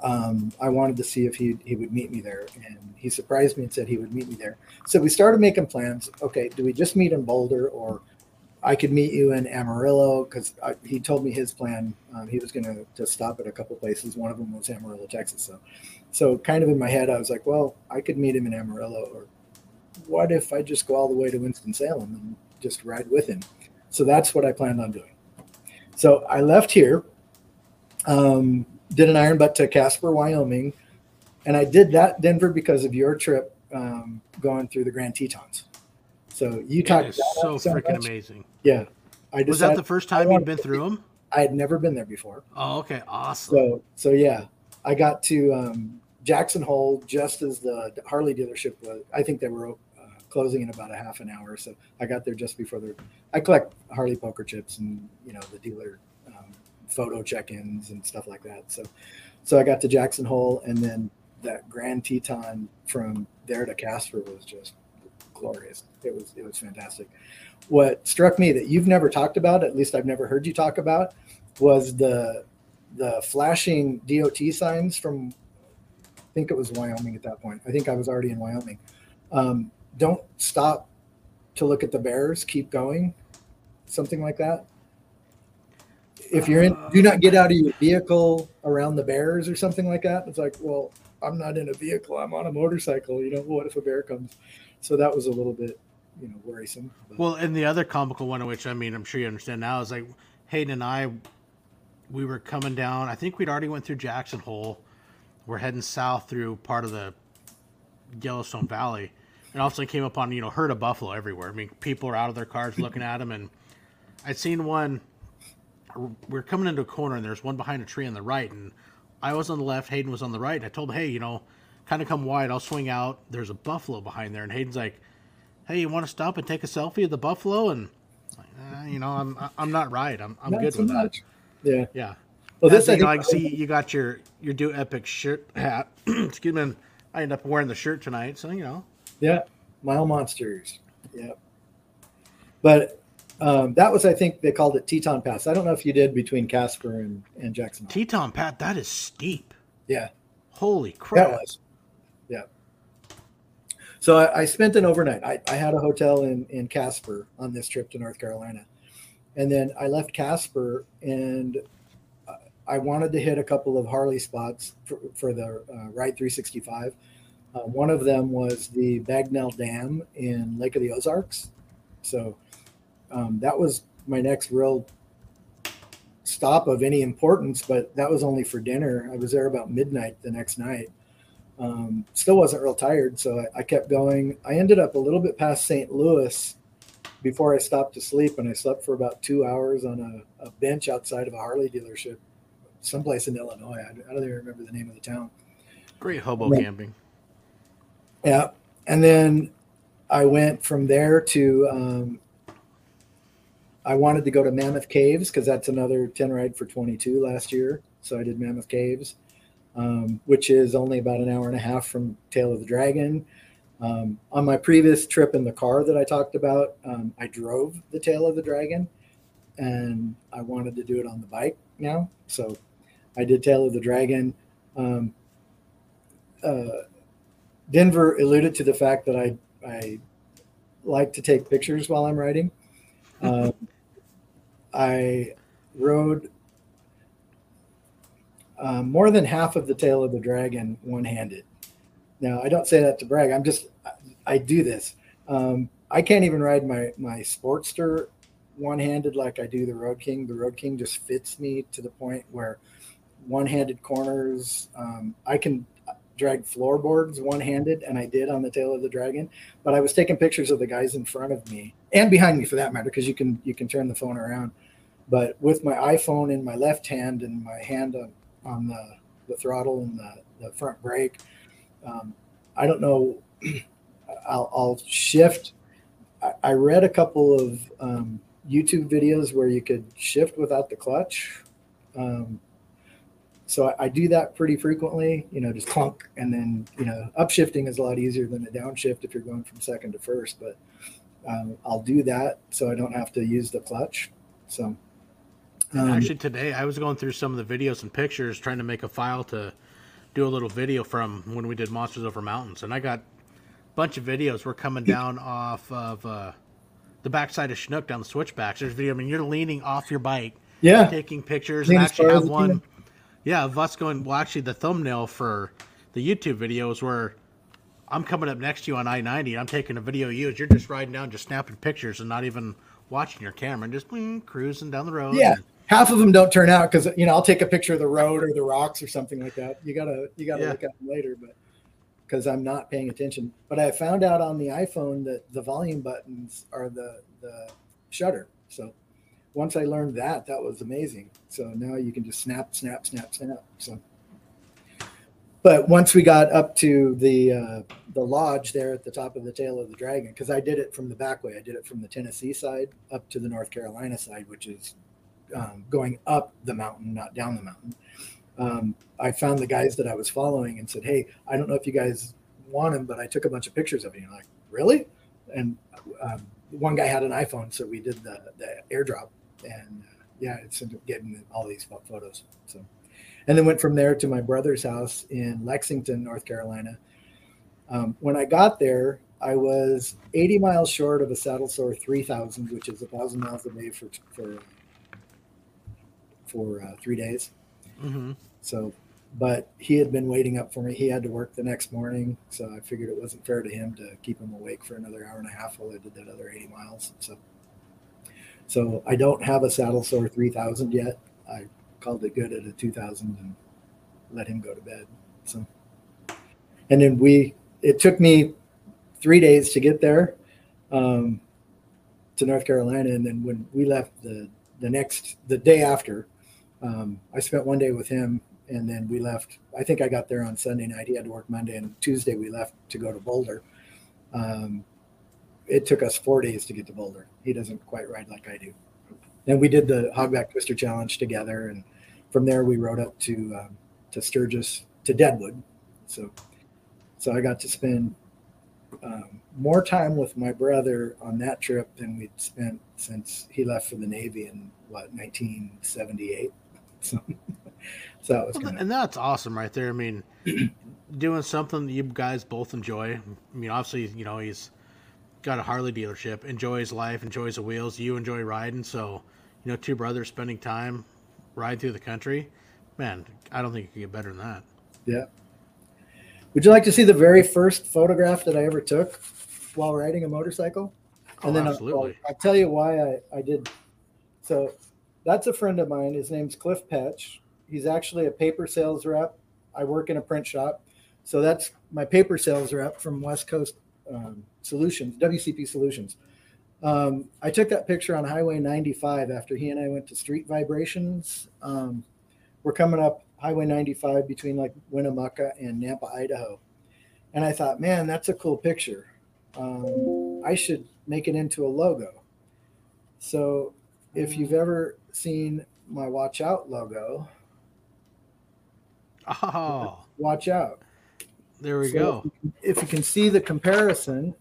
Um, I wanted to see if he he would meet me there, and he surprised me and said he would meet me there. So we started making plans. Okay, do we just meet in Boulder, or I could meet you in Amarillo? Because he told me his plan. Um, he was going to to stop at a couple places. One of them was Amarillo, Texas. So, so kind of in my head, I was like, well, I could meet him in Amarillo, or what if I just go all the way to Winston Salem and just ride with him? So that's what I planned on doing. So I left here, um, did an iron butt to Casper, Wyoming, and I did that Denver because of your trip um, going through the Grand Tetons. So you talked so, so freaking much. amazing. Yeah, I was that the first time you'd been through them? I had never been there before. Oh, okay, awesome. So, so yeah, I got to um, Jackson Hole just as the Harley dealership was. I think they were uh, closing in about a half an hour, so I got there just before the. I collect Harley poker chips and you know the dealer um, photo check-ins and stuff like that. So, so I got to Jackson Hole, and then that Grand Teton from there to Casper was just glorious. It was it was fantastic. What struck me that you've never talked about, at least I've never heard you talk about, was the the flashing DOT signs from, think it was Wyoming at that point. I think I was already in Wyoming. Um, don't stop to look at the bears. Keep going, something like that. If you're in, do not get out of your vehicle around the bears or something like that. It's like, well, I'm not in a vehicle. I'm on a motorcycle. You know, what if a bear comes? So that was a little bit, you know, worrisome. But. Well, and the other comical one, which I mean, I'm sure you understand now, is like Hayden and I, we were coming down. I think we'd already went through Jackson Hole. We're heading south through part of the Yellowstone Valley, and all of a sudden came upon you know herd of buffalo everywhere. I mean, people are out of their cars looking at them, and I'd seen one. We are coming into a corner, and there's one behind a tree on the right, and I was on the left, Hayden was on the right. And I told him, hey, you know, kind of come wide. I'll swing out. There's a buffalo behind there, and Hayden's like, hey, you want to stop and take a selfie of the buffalo? And uh, you know, I'm I'm not right. I'm I'm not good so with much. that. Yeah, yeah. Well, this thing, I see you got your your do epic shirt hat. [clears throat] Excuse me. I end up wearing the shirt tonight, so you know. Yeah, mile monsters. Yeah, but um, that was, I think, they called it Teton Pass. I don't know if you did between Casper and and Jackson. Teton Pass, that is steep. Yeah. Holy crap! That was. Yeah. So I, I spent an overnight. I, I had a hotel in in Casper on this trip to North Carolina, and then I left Casper and I wanted to hit a couple of Harley spots for, for the uh, Ride 365. Uh, one of them was the Bagnell Dam in Lake of the Ozarks. So um, that was my next real stop of any importance, but that was only for dinner. I was there about midnight the next night. Um, still wasn't real tired, so I, I, kept going. I ended up a little bit past St. Louis before I stopped to sleep, and I slept for about two hours on a, a bench outside of a Harley dealership, someplace in Illinois. I, I, don't even remember the name of the town. Great hobo camping. Yeah, and then I went from there to um, I wanted to go to Mammoth Caves because that's another 10 ride for 22 last year. So I did Mammoth Caves, um, which is only about an hour and a half from Tail of the Dragon. Um, on my previous trip in the car that I talked about, um, I drove the Tail of the Dragon and I wanted to do it on the bike now. So I did Tail of the Dragon. Um, uh, Denver alluded to the fact that I, I like to take pictures while I'm writing. Um, [laughs] I rode um, more than half of the tail of the dragon one handed. Now, I don't say that to brag. I'm just, I do this. Um, I can't even ride my, my Sportster one handed like I do the Road King. The Road King just fits me to the point where one handed corners, um, I can drag floorboards one handed, and I did on the tail of the dragon. But I was taking pictures of the guys in front of me and behind me for that matter, because you can you can turn the phone around. But with my iPhone in my left hand and my hand on, on the, the throttle and the, the front brake, um, I don't know. [clears throat] I'll, I'll shift. I, I, read a couple of um, YouTube videos where you could shift without the clutch. Um, so I, I, do that pretty frequently, you know, just clunk and then, you know, upshifting is a lot easier than a downshift if you're going from second to first, but um, I'll do that so I don't have to use the clutch. So um, Actually, today I was going through some of the videos and pictures, trying to make a file to do a little video from when we did Monsters Over Mountains, and I got a bunch of videos. We're coming down off of uh, the backside of Chinook down the switchbacks. There's video. I mean, you're leaning off your bike, yeah, taking pictures, and actually have one. Yeah, of us going. Well, actually, the thumbnail for the YouTube video is where I'm coming up next to you on I-90. I'm taking a video of you as you're just riding down, just snapping pictures, and not even watching your camera, and just cruising down the road. Yeah. And, half of them don't turn out because you know I'll take a picture of the road or the rocks or something like that. You gotta you gotta yeah. look at them later, but because I'm not paying attention. But I found out on the iPhone that the volume buttons are the the shutter. So once I learned that, that was amazing. So now you can just snap, snap, snap, snap. So. But once we got up to the uh, the lodge there at the top of the tail of the dragon, because I did it from the back way, I did it from the Tennessee side up to the North Carolina side, which is um, going up the mountain, not down the mountain. Um, I found the guys that I was following and said, "Hey, I don't know if you guys want him, but I took a bunch of pictures of you." And like, really? And um, one guy had an iPhone, so we did the, the airdrop, and uh, yeah, it's getting all these photos. So and then went from there to my brother's house in Lexington, North Carolina. Um, when I got there, I was 80 miles short of a saddle sore 3000, which is a thousand miles a day for for for uh, three days. Mm-hmm. So, but he had been waiting up for me. He had to work the next morning, so I figured it wasn't fair to him to keep him awake for another hour and a half while I did that other 80 miles. So, so I don't have a saddle sore 3000 yet. I called it good at a 2000 and let him go to bed. So, and then we, it took me three days to get there um, to North Carolina, and then when we left the the next the day after, um, I spent one day with him, and then we left. I think I got there on Sunday night. He had to work Monday, and Tuesday we left to go to Boulder. Um, it took us four days to get to Boulder. He doesn't quite ride like I do. And we did the Hogback Twister Challenge together, and from there we rode up to um, to Sturgis to Deadwood. So, so I got to spend um, more time with my brother on that trip than we'd spent since he left for the Navy in what 1978. [laughs] So, so that was kind of and that's awesome right there. I mean, [clears throat] doing something that you guys both enjoy. I mean, obviously, you know, he's got a Harley dealership, enjoys life, enjoys the wheels. You enjoy riding, so you know, two brothers spending time riding through the country. Man, I don't think you can get better than that. yeah. Would you like to see the very first photograph that I ever took while riding a motorcycle? Oh, and then I'll- absolutely. I'll, I'll tell you why I, I did. So that's a friend of mine. His name's Cliff Petch. He's actually a paper sales rep. I work in a print shop. So that's my paper sales rep from West Coast um, Solutions, WCP Solutions. Um, I took that picture on Highway 95 after he and I went to Street Vibrations. Um, we're coming up Highway 95 between like Winnemucca and Nampa, Idaho. And I thought, man, that's a cool picture. Um, I should make it into a logo. So if you've ever seen my Watch Out logo, Oh, watch out. There we So go. If you can see the comparison,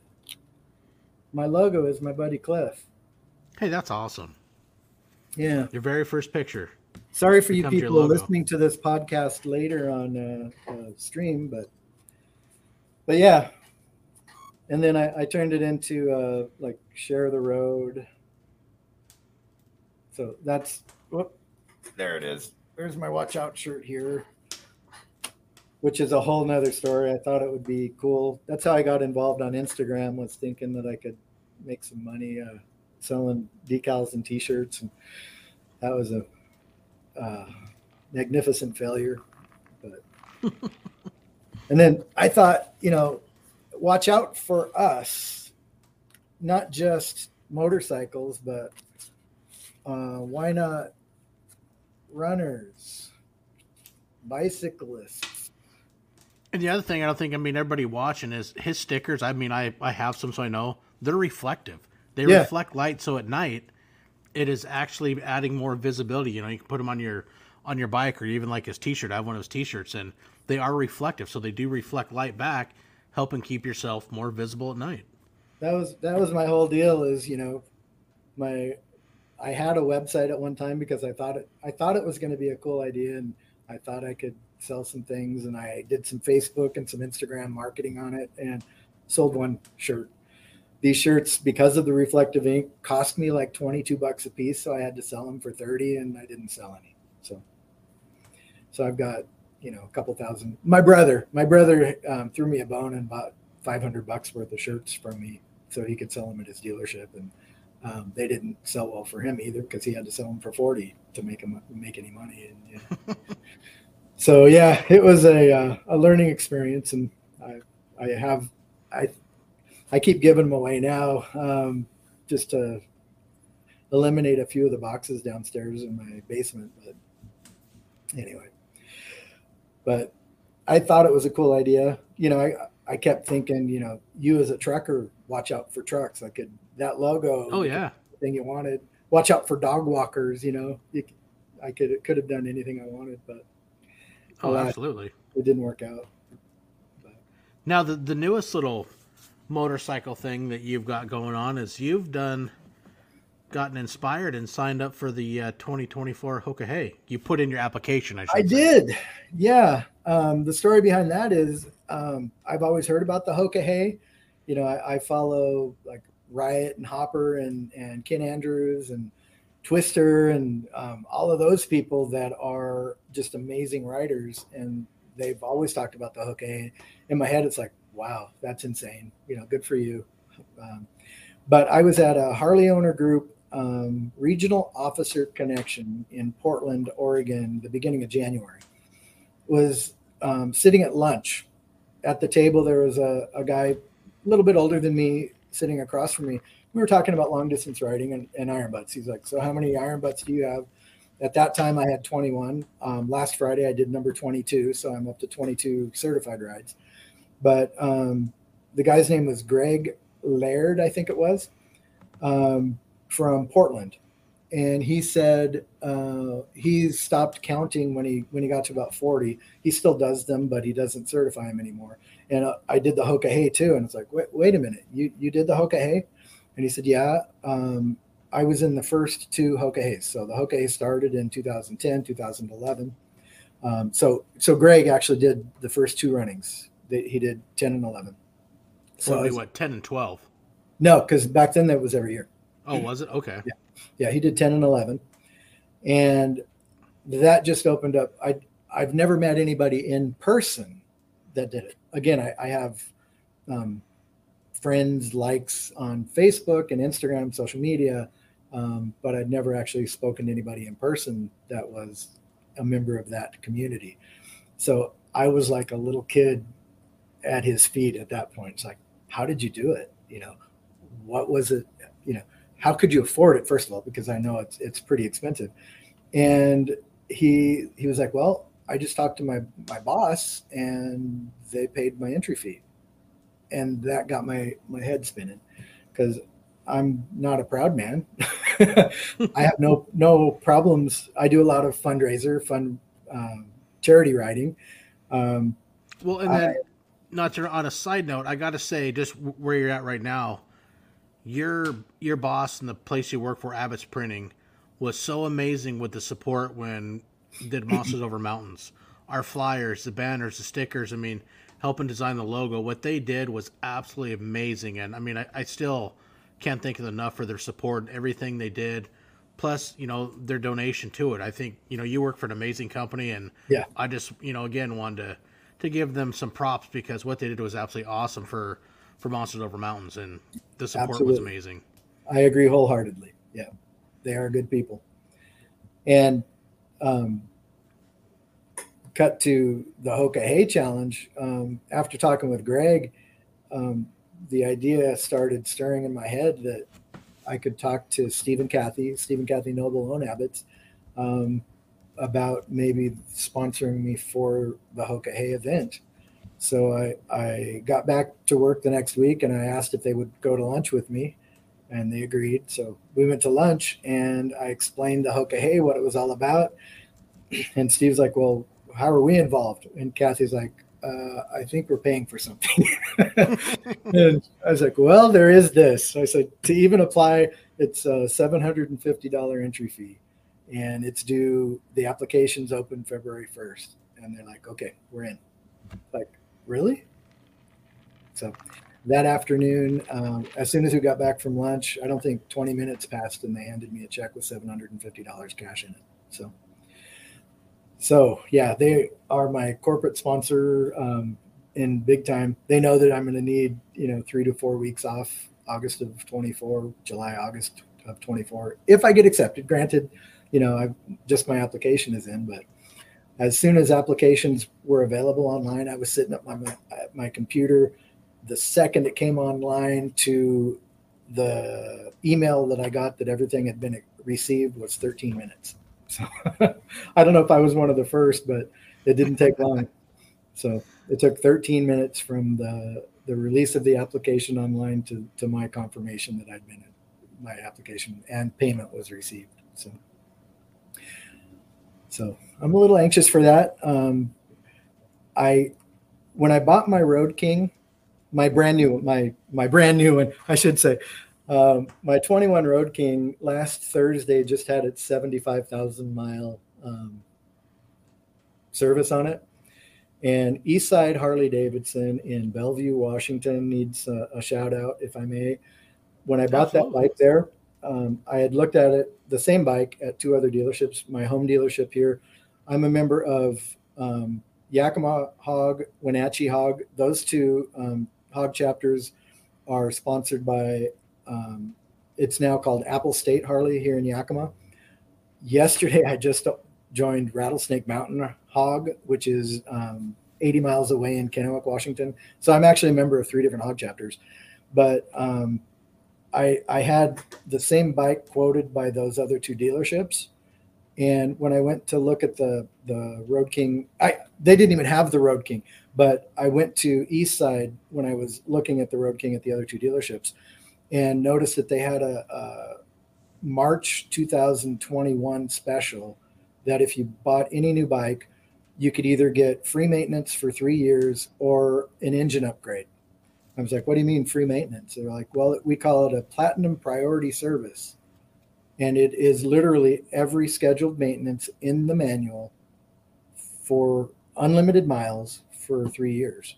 my logo is my buddy Cliff. Hey, that's awesome. Yeah. Your very first picture. Sorry for you people listening to this podcast later on uh, uh, stream, but but yeah. And then I, I turned it into uh, like share the road. So that's whoop, there it is. There's my watch out shirt here, which is a whole nother story. I thought it would be cool. That's how I got involved on Instagram. Was thinking that I could make some money uh, selling decals and T-shirts, and that was a uh, magnificent failure. But [laughs] and then I thought, you know, watch out for us, not just motorcycles, but uh, why not runners, bicyclists? And the other thing I don't think I mean everybody watching is his stickers. I mean, I I have some, so I know they're reflective. They Yeah. reflect light, so at night it is actually adding more visibility. You know, you can put them on your on your bike or even like his T-shirt. I have one of his T-shirts, and they are reflective, so they do reflect light back, helping keep yourself more visible at night. That was that was my whole deal. Is you know, my I had a website at one time because I thought it I thought it was going to be a cool idea, and I thought I could sell some things, and I did some Facebook and some Instagram marketing on it, and sold one shirt. These shirts, because of the reflective ink, cost me like twenty two bucks a piece, so I had to sell them for thirty, and I didn't sell any. So, so I've got you know a couple thousand. My brother, my brother um, threw me a bone and bought five hundred bucks worth of shirts from me so he could sell them at his dealership and um, they didn't sell well for him either because he had to sell them for 40 to make him make any money and yeah. [laughs] so yeah it was a uh, a learning experience and i i have i i keep giving them away now um, just to eliminate a few of the boxes downstairs in my basement but anyway but i thought it was a cool idea you know i I kept thinking, you know, you as a trucker, watch out for trucks. I could that logo. Oh yeah, thing you wanted. Watch out for dog walkers. You know, you, I could it could have done anything I wanted, but oh absolutely. it didn't work out. Now the the newest little motorcycle thing that you've got going on is you've done gotten inspired and signed up for the uh, 2024 Hoka Hey. You put in your application. I, I did. Yeah. Um, the story behind that is um, I've always heard about the Hoka Hey. You know, I, I, follow like Riot and Hopper and and Ken Andrews and Twister and um, all of those people that are just amazing writers, and they've always talked about the Hoka Hey. In my head, it's like, wow, that's insane. You know, good for you. Um, but I was at a Harley owner group um, regional officer connection in Portland, Oregon, the beginning of January. Was um, sitting at lunch. At the table, there was a, a guy a little bit older than me sitting across from me. We were talking about long distance riding and, and iron butts. He's like, So, how many iron butts do you have? At that time, I had 21. Um, last Friday, I did number 22. So, I'm up to 22 certified rides. But um, the guy's name was Greg Laird, I think it was, um, from Portland, and he said uh, he stopped counting when he when he got to about forty. He still does them, but he doesn't certify them anymore. And uh, I did the Hoka Hey too, and it's like, wait, wait a minute, you you did the Hoka Hey? And he said, yeah. Um, I was in the first two Hoka Heys. So the Hoka Hey started in 2010, 2011. Um, so so Greg actually did the first two runnings. That he did 10 and 11. So well, what, 10 and 12? No, because back then that was every year. Oh, was it? Okay. Yeah. Yeah. He did 10 and 11. And that just opened up. I, I've never met anybody in person that did it. Again, I, I have um, friends, likes on Facebook and Instagram, social media, um, but I'd never actually spoken to anybody in person that was a member of that community. So I was like a little kid at his feet at that point. It's like, how did you do it? You know, what was it? You know, how could you afford it? First of all, because I know it's it's pretty expensive. And he he was like, well, I just talked to my my boss, and they paid my entry fee, and that got my my head spinning, because I'm not a proud man. [laughs] I have no no problems. I do a lot of fundraiser, fund um, charity writing. Um, well, and then not to, on a side note, I got to say, just where you're at right now, your your boss and the place you work for, Abbott's Printing, was so amazing with the support when did Monsters Over Mountains. Our flyers, the banners, the stickers. I mean, helping design the logo. What they did was absolutely amazing, and I mean, I, I still can't thank them enough for their support and everything they did. Plus, you know, their donation to it. I think you know you work for an amazing company, and yeah, I just you know again wanted to to give them some props because what they did was absolutely awesome for for Monsters Over Mountains, and the support absolutely. was amazing. I agree wholeheartedly. Yeah, they are good people. And um, cut to the Hoka Hey challenge. Um, after talking with Greg, um, the idea started stirring in my head that I could talk to Stephen Kathy, Stephen Kathy Noble own Abbott's, um, about maybe sponsoring me for the Hoka Hey event. So I, I got back to work the next week and I asked if they would go to lunch with me and they agreed. So we went to lunch and I explained the Hoka Hey what it was all about. [clears throat] And Steve's like, well, how are we involved? And Kathy's like, uh, I think we're paying for something. [laughs] and I was like, well, there is this. I said, to even apply, it's a $750 entry fee and it's due the application's open february 1st and they're like okay we're in like really so that afternoon um, as soon as we got back from lunch i don't think 20 minutes passed and they handed me a check with $750 cash in it so so yeah they are my corporate sponsor um, in big time they know that i'm going to need you know three to four weeks off august of 24 july august of 24 if i get accepted granted you know, I just my application is in, but as soon as applications were available online, I was sitting at my at my computer. The second it came online to the email that I got that everything had been received was 13 minutes. So [laughs] I don't know if I was one of the first, but it didn't take long. So it took 13 minutes from the the release of the application online to to my confirmation that I'd been my application and payment was received. So. So I'm a little anxious for that. Um, I when I bought my Road King, my brand new my my brand new one, I should say, Um, my 21 Road King last Thursday just had its 75,000 mile um, service on it. And Eastside Harley Davidson in Bellevue, Washington needs a, a shout out, if I may. When I bought Absolutely. that bike there, um, I had looked at it, the same bike at two other dealerships, my home dealership here. I'm a member of um, Yakima Hog, Wenatchee Hog. Those two um, hog chapters are sponsored by, um, it's now called Apple State Harley here in Yakima. Yesterday, I just joined Rattlesnake Mountain Hog, which is um, 80 miles away in Kennewick, Washington. So I'm actually a member of three different hog chapters. But um, I, I had the same bike quoted by those other two dealerships. And when I went to look at the the Road King, I they didn't even have the Road King, but I went to East Side when I was looking at the Road King at the other two dealerships, and noticed that they had a, a March 2021 special that if you bought any new bike, you could either get free maintenance for three years or an engine upgrade. I was like, what do you mean free maintenance? They're like, well, we call it a platinum priority service. And it is literally every scheduled maintenance in the manual for unlimited miles for three years.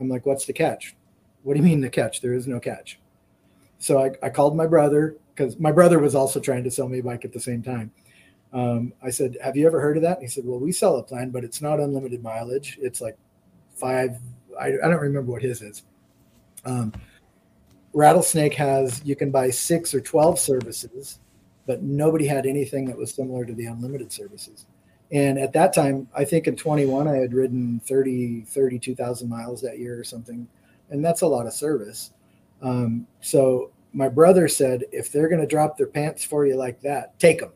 I'm like, what's the catch? What do you mean the catch? There is no catch. So I, I called my brother because my brother was also trying to sell me a bike at the same time. Um, I said, Have you ever heard of that? And he said, Well, we sell a plan, but it's not unlimited mileage. It's like five, I, I don't remember what his is. Um, Rattlesnake has, you can buy six or 12 services, but nobody had anything that was similar to the unlimited services. And at that time, I think in 21, I had ridden 30, 32,000 miles that year or something. And that's a lot of service. Um, so my brother said, if they're going to drop their pants for you like that, take them.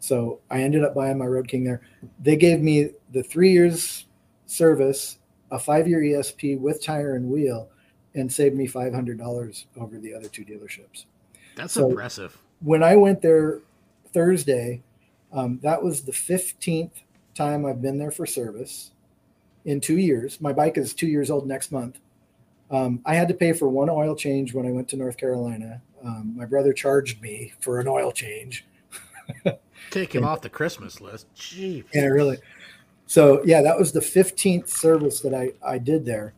So I ended up buying my Road King there. They gave me the three years service, a five year ESP with tire and wheel, and saved me $500 over the other two dealerships. That's So- impressive. When I went there Thursday, um, that was the 15th time I've been there for service in two years. My bike is two years old next month. Um, I had to pay for one oil change when I went to North Carolina. Um, my brother charged me for an oil change. [laughs] Take him off the Christmas list. Gee. Yeah, really. So yeah, that was the 15th service that I, I did there.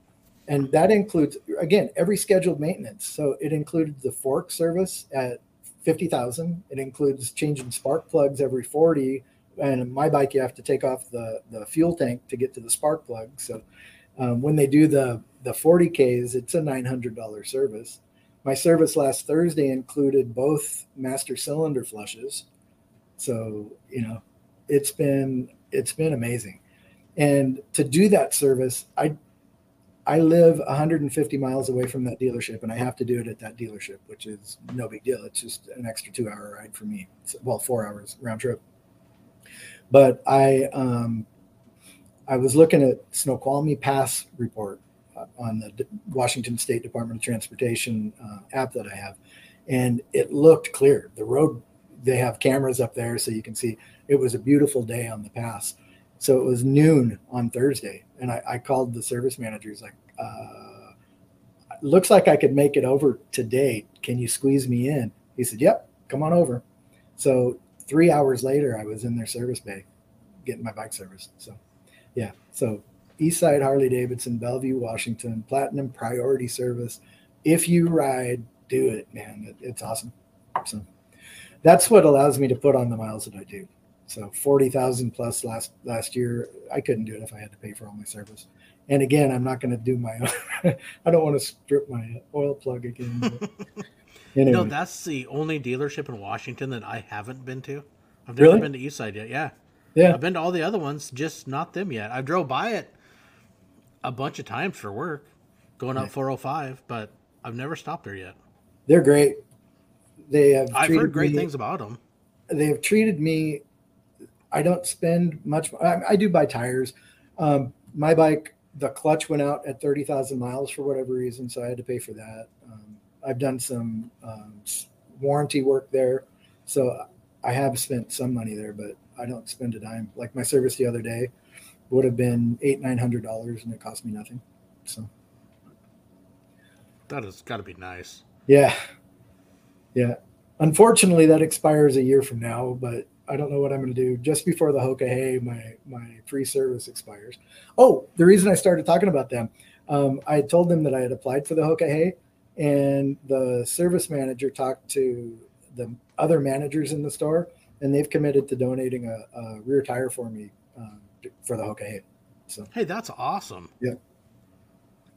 And that includes again every scheduled maintenance. So it included the fork service at 50,000. It includes changing spark plugs every 40. And my bike, you have to take off the, the fuel tank to get to the spark plug. So um, when they do the, the 40Ks, it's a $900 service. My service last Thursday included both master cylinder flushes. So, you know, it's been it's been amazing. And to do that service, I I live 150 miles away from that dealership, and I have to do it at that dealership, which is no big deal. It's just an extra two hour ride for me. It's, well, four hours round trip. But I um, I was looking at Snoqualmie Pass report uh, on the D- Washington State Department of Transportation uh, app that I have, and it looked clear. The road they have cameras up there, so you can see. It was a beautiful day on the pass. So it was noon on Thursday, and I, I called the service manager. He's like, uh, "Looks like I could make it over today. Can you squeeze me in?" He said, "Yep, come on over." So three hours later, I was in their service bay, getting my bike serviced. So, yeah. So Eastside Harley Davidson, Bellevue, Washington, Platinum Priority Service. If you ride, do it, man. It, it's awesome. So that's what allows me to put on the miles that I do. So forty thousand plus last last year. I couldn't do it if I had to pay for all my service. And again, I'm not going to do my. Own. [laughs] I don't want to strip my oil plug again. [laughs] anyway, No, that's the only dealership in Washington that I haven't been to. I've never Really? been to Eastside yet. Yeah. Yeah, I've been to all the other ones, just not them yet. I drove by it a bunch of times for work, going up 405, but I've never stopped there yet. they're great. They have. I've heard great me- things about them. they have treated me. I don't spend much. I, I do buy tires. Um, my bike, the clutch went out at thirty thousand miles for whatever reason, so I had to pay for that. Um, I've done some um, warranty work there, so I have spent some money there, but I don't spend a dime. Like my service the other day would have been eight nine hundred dollars, and it cost me nothing. So That has got to be nice. yeah, Yeah. Unfortunately, that expires a year from now, but I don't know what I'm going to do. Just before the Hoka Hey, my my free service expires. Oh, the reason I started talking about them, um, I told them that I had applied for the Hoka Hey, and the service manager talked to the other managers in the store, and they've committed to donating a, a rear tire for me um, for the Hoka Hey. So hey, that's awesome. Yeah.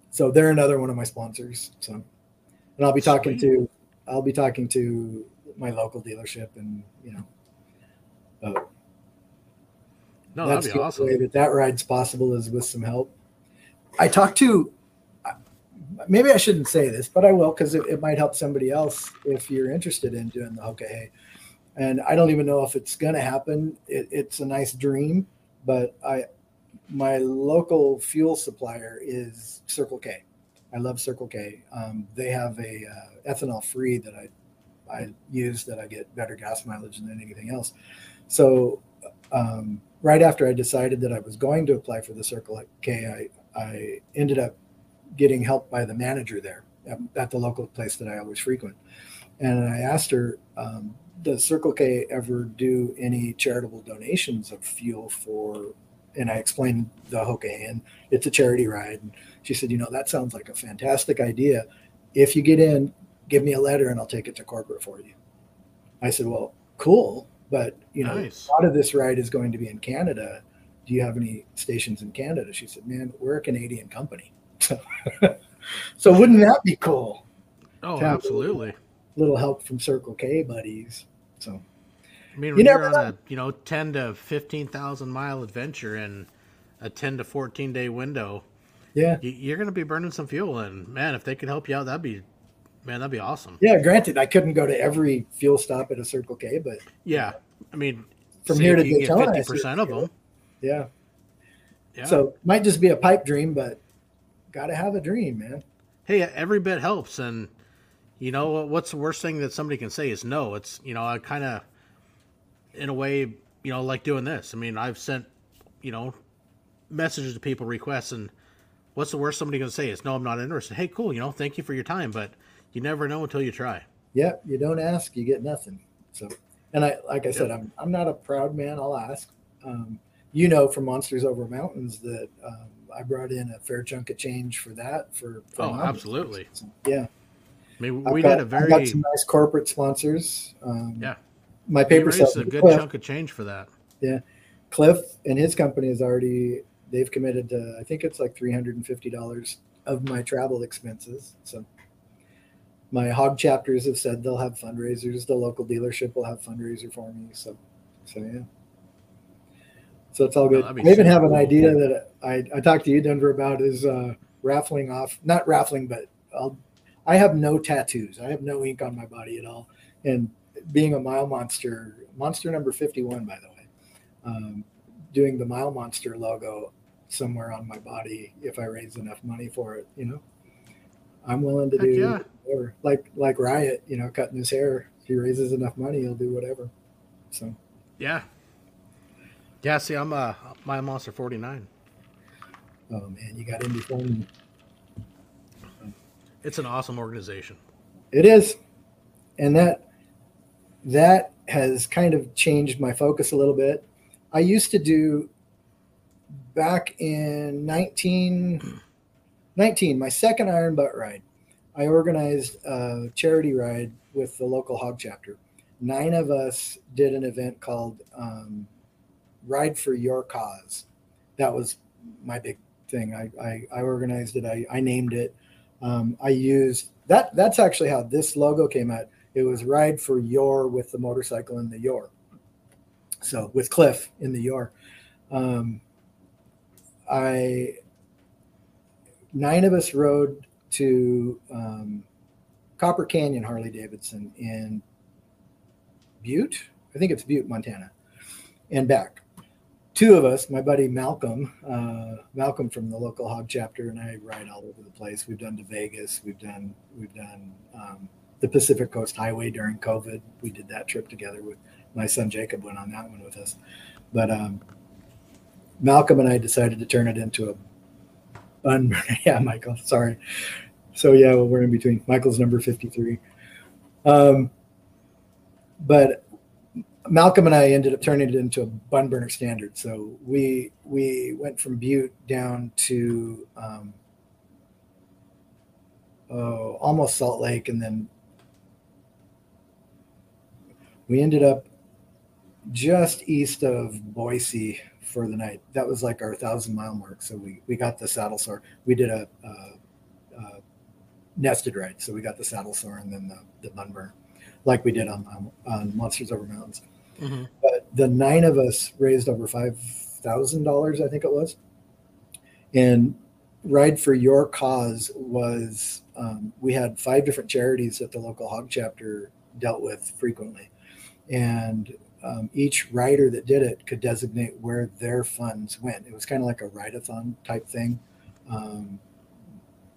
So they're another one of my sponsors. So, and I'll be talking Sweet. to, I'll be talking to my local dealership, and you know, uh, No, that's that'd be the awesome. way that that ride's possible is with some help. I talked to, maybe I shouldn't say this, but I will because it, it might help somebody else if you're interested in doing the Hoka. And I don't even know if it's going to happen. It, it's a nice dream, but I, my local fuel supplier is Circle K. I love Circle K. Um, they have a uh, ethanol free that I I use that I get better gas mileage than anything else. So um, right after I decided that I was going to apply for the Circle K, I I ended up getting help by the manager there at, at the local place that I always frequent, and I asked her. Um, does Circle K ever do any charitable donations of fuel for and I explained the Hoka and it's a charity ride. And she said, you know, that sounds like a fantastic idea. If you get in, give me a letter and I'll take it to corporate for you. I said, well, cool. But you know, Nice. a lot of this ride is going to be in Canada. Do you have any stations in Canada? She said, man, we're a Canadian company. [laughs] So, so wouldn't that be cool? Oh, absolutely. Little help from Circle K buddies. So I mean, You you're on a you know ten to fifteen thousand mile adventure in a ten to fourteen day window, yeah. you, you're going to be burning some fuel. And man, if they could help you out, that'd be man, that'd be awesome. Yeah, granted, I couldn't go to every fuel stop at a Circle K, but Yeah, I mean, From here to Daytona, fifty percent of them. yeah. Yeah. So might just be a pipe dream, but gotta have a dream, man. hey, every bit helps, and you know what's the worst thing that somebody can say is no. It's you know I kind of, in a way, you know, like doing this. I mean, I've sent, you know, messages to people, requests, and what's the worst somebody can say is no, I'm not interested. Hey, cool, you know, thank you for your time, but you never know until you try. Yeah, you don't ask, you get nothing. So, and I, like I said, I'm I'm not a proud man. I'll ask. Um, you know, from Monsters Over Mountains, that um, I brought in a fair chunk of change for that. For, for Oh, absolutely. So, yeah, I mean, we got, did a I've got very some nice corporate sponsors. Um, Yeah. my paper raised a good Cliff, chunk of change for that. Yeah, Cliff and his company is already they've committed to I think it's like three hundred and fifty dollars of my travel expenses. So my hog chapters have said they'll have fundraisers. The local dealership will have fundraiser for me. So so yeah. So it's all good. be I even have an cool. idea that I, I talked to you, Denver, about is uh, raffling off not raffling, but I'll I have no tattoos. I have no ink on my body at all. And being a mile monster, monster number 51, by the way, um, doing the mile monster logo somewhere on my body if I raise enough money for it, you know, I'm willing to Heck do yeah. whatever. Like, like Riot, you know, cutting his hair. If he raises enough money, he'll do whatever. So, Yeah. Yeah. See, I'm a mile monster forty nine. oh man, you got in before me. It's an awesome organization. It is, and that that has kind of changed my focus a little bit. I used to do back in 19, 19 my second Iron Butt ride. I organized a charity ride with the local hog chapter. Nine of us did an event called um, Ride for Your Cause. That was my big thing. I, I, I organized it. I, I named it. Um, I used that. That's actually how this logo came out. It was Ride for Your with the motorcycle in the Your. So with Cliff in the Your. Um, I nine of us rode to um, Copper Canyon Harley Davidson in Butte. I think it's Butte, Montana, and back. Two of us, my buddy Malcolm, uh, Malcolm from the local hog chapter, and I ride all over the place. We've done to Vegas. We've done we've done um, the Pacific Coast Highway during COVID. We did that trip together with my son Jacob. Went on that one with us, but um, Malcolm and I decided to turn it into a [laughs] yeah, Michael. Sorry. So yeah, well, we're in between. Michael's number fifty-three. Um, but Malcolm and I ended up turning it into a bun burner standard. So we we went from Butte down to um, oh, almost Salt Lake, and then we ended up just east of Boise for the night. That was like our thousand mile mark. So we we got the saddle sore. We did a, a, a nested ride. So we got the saddle sore and then the, the bun burner, like we did on on, on Monsters Over Mountains. Mm-hmm. But the nine of us raised over five thousand dollars, I think it was, and Ride for Your Cause was um, we had five different charities that the local hog chapter dealt with frequently, and um, each rider that did it could designate where their funds went. It was kind of like a ride-a-thon type thing. Um,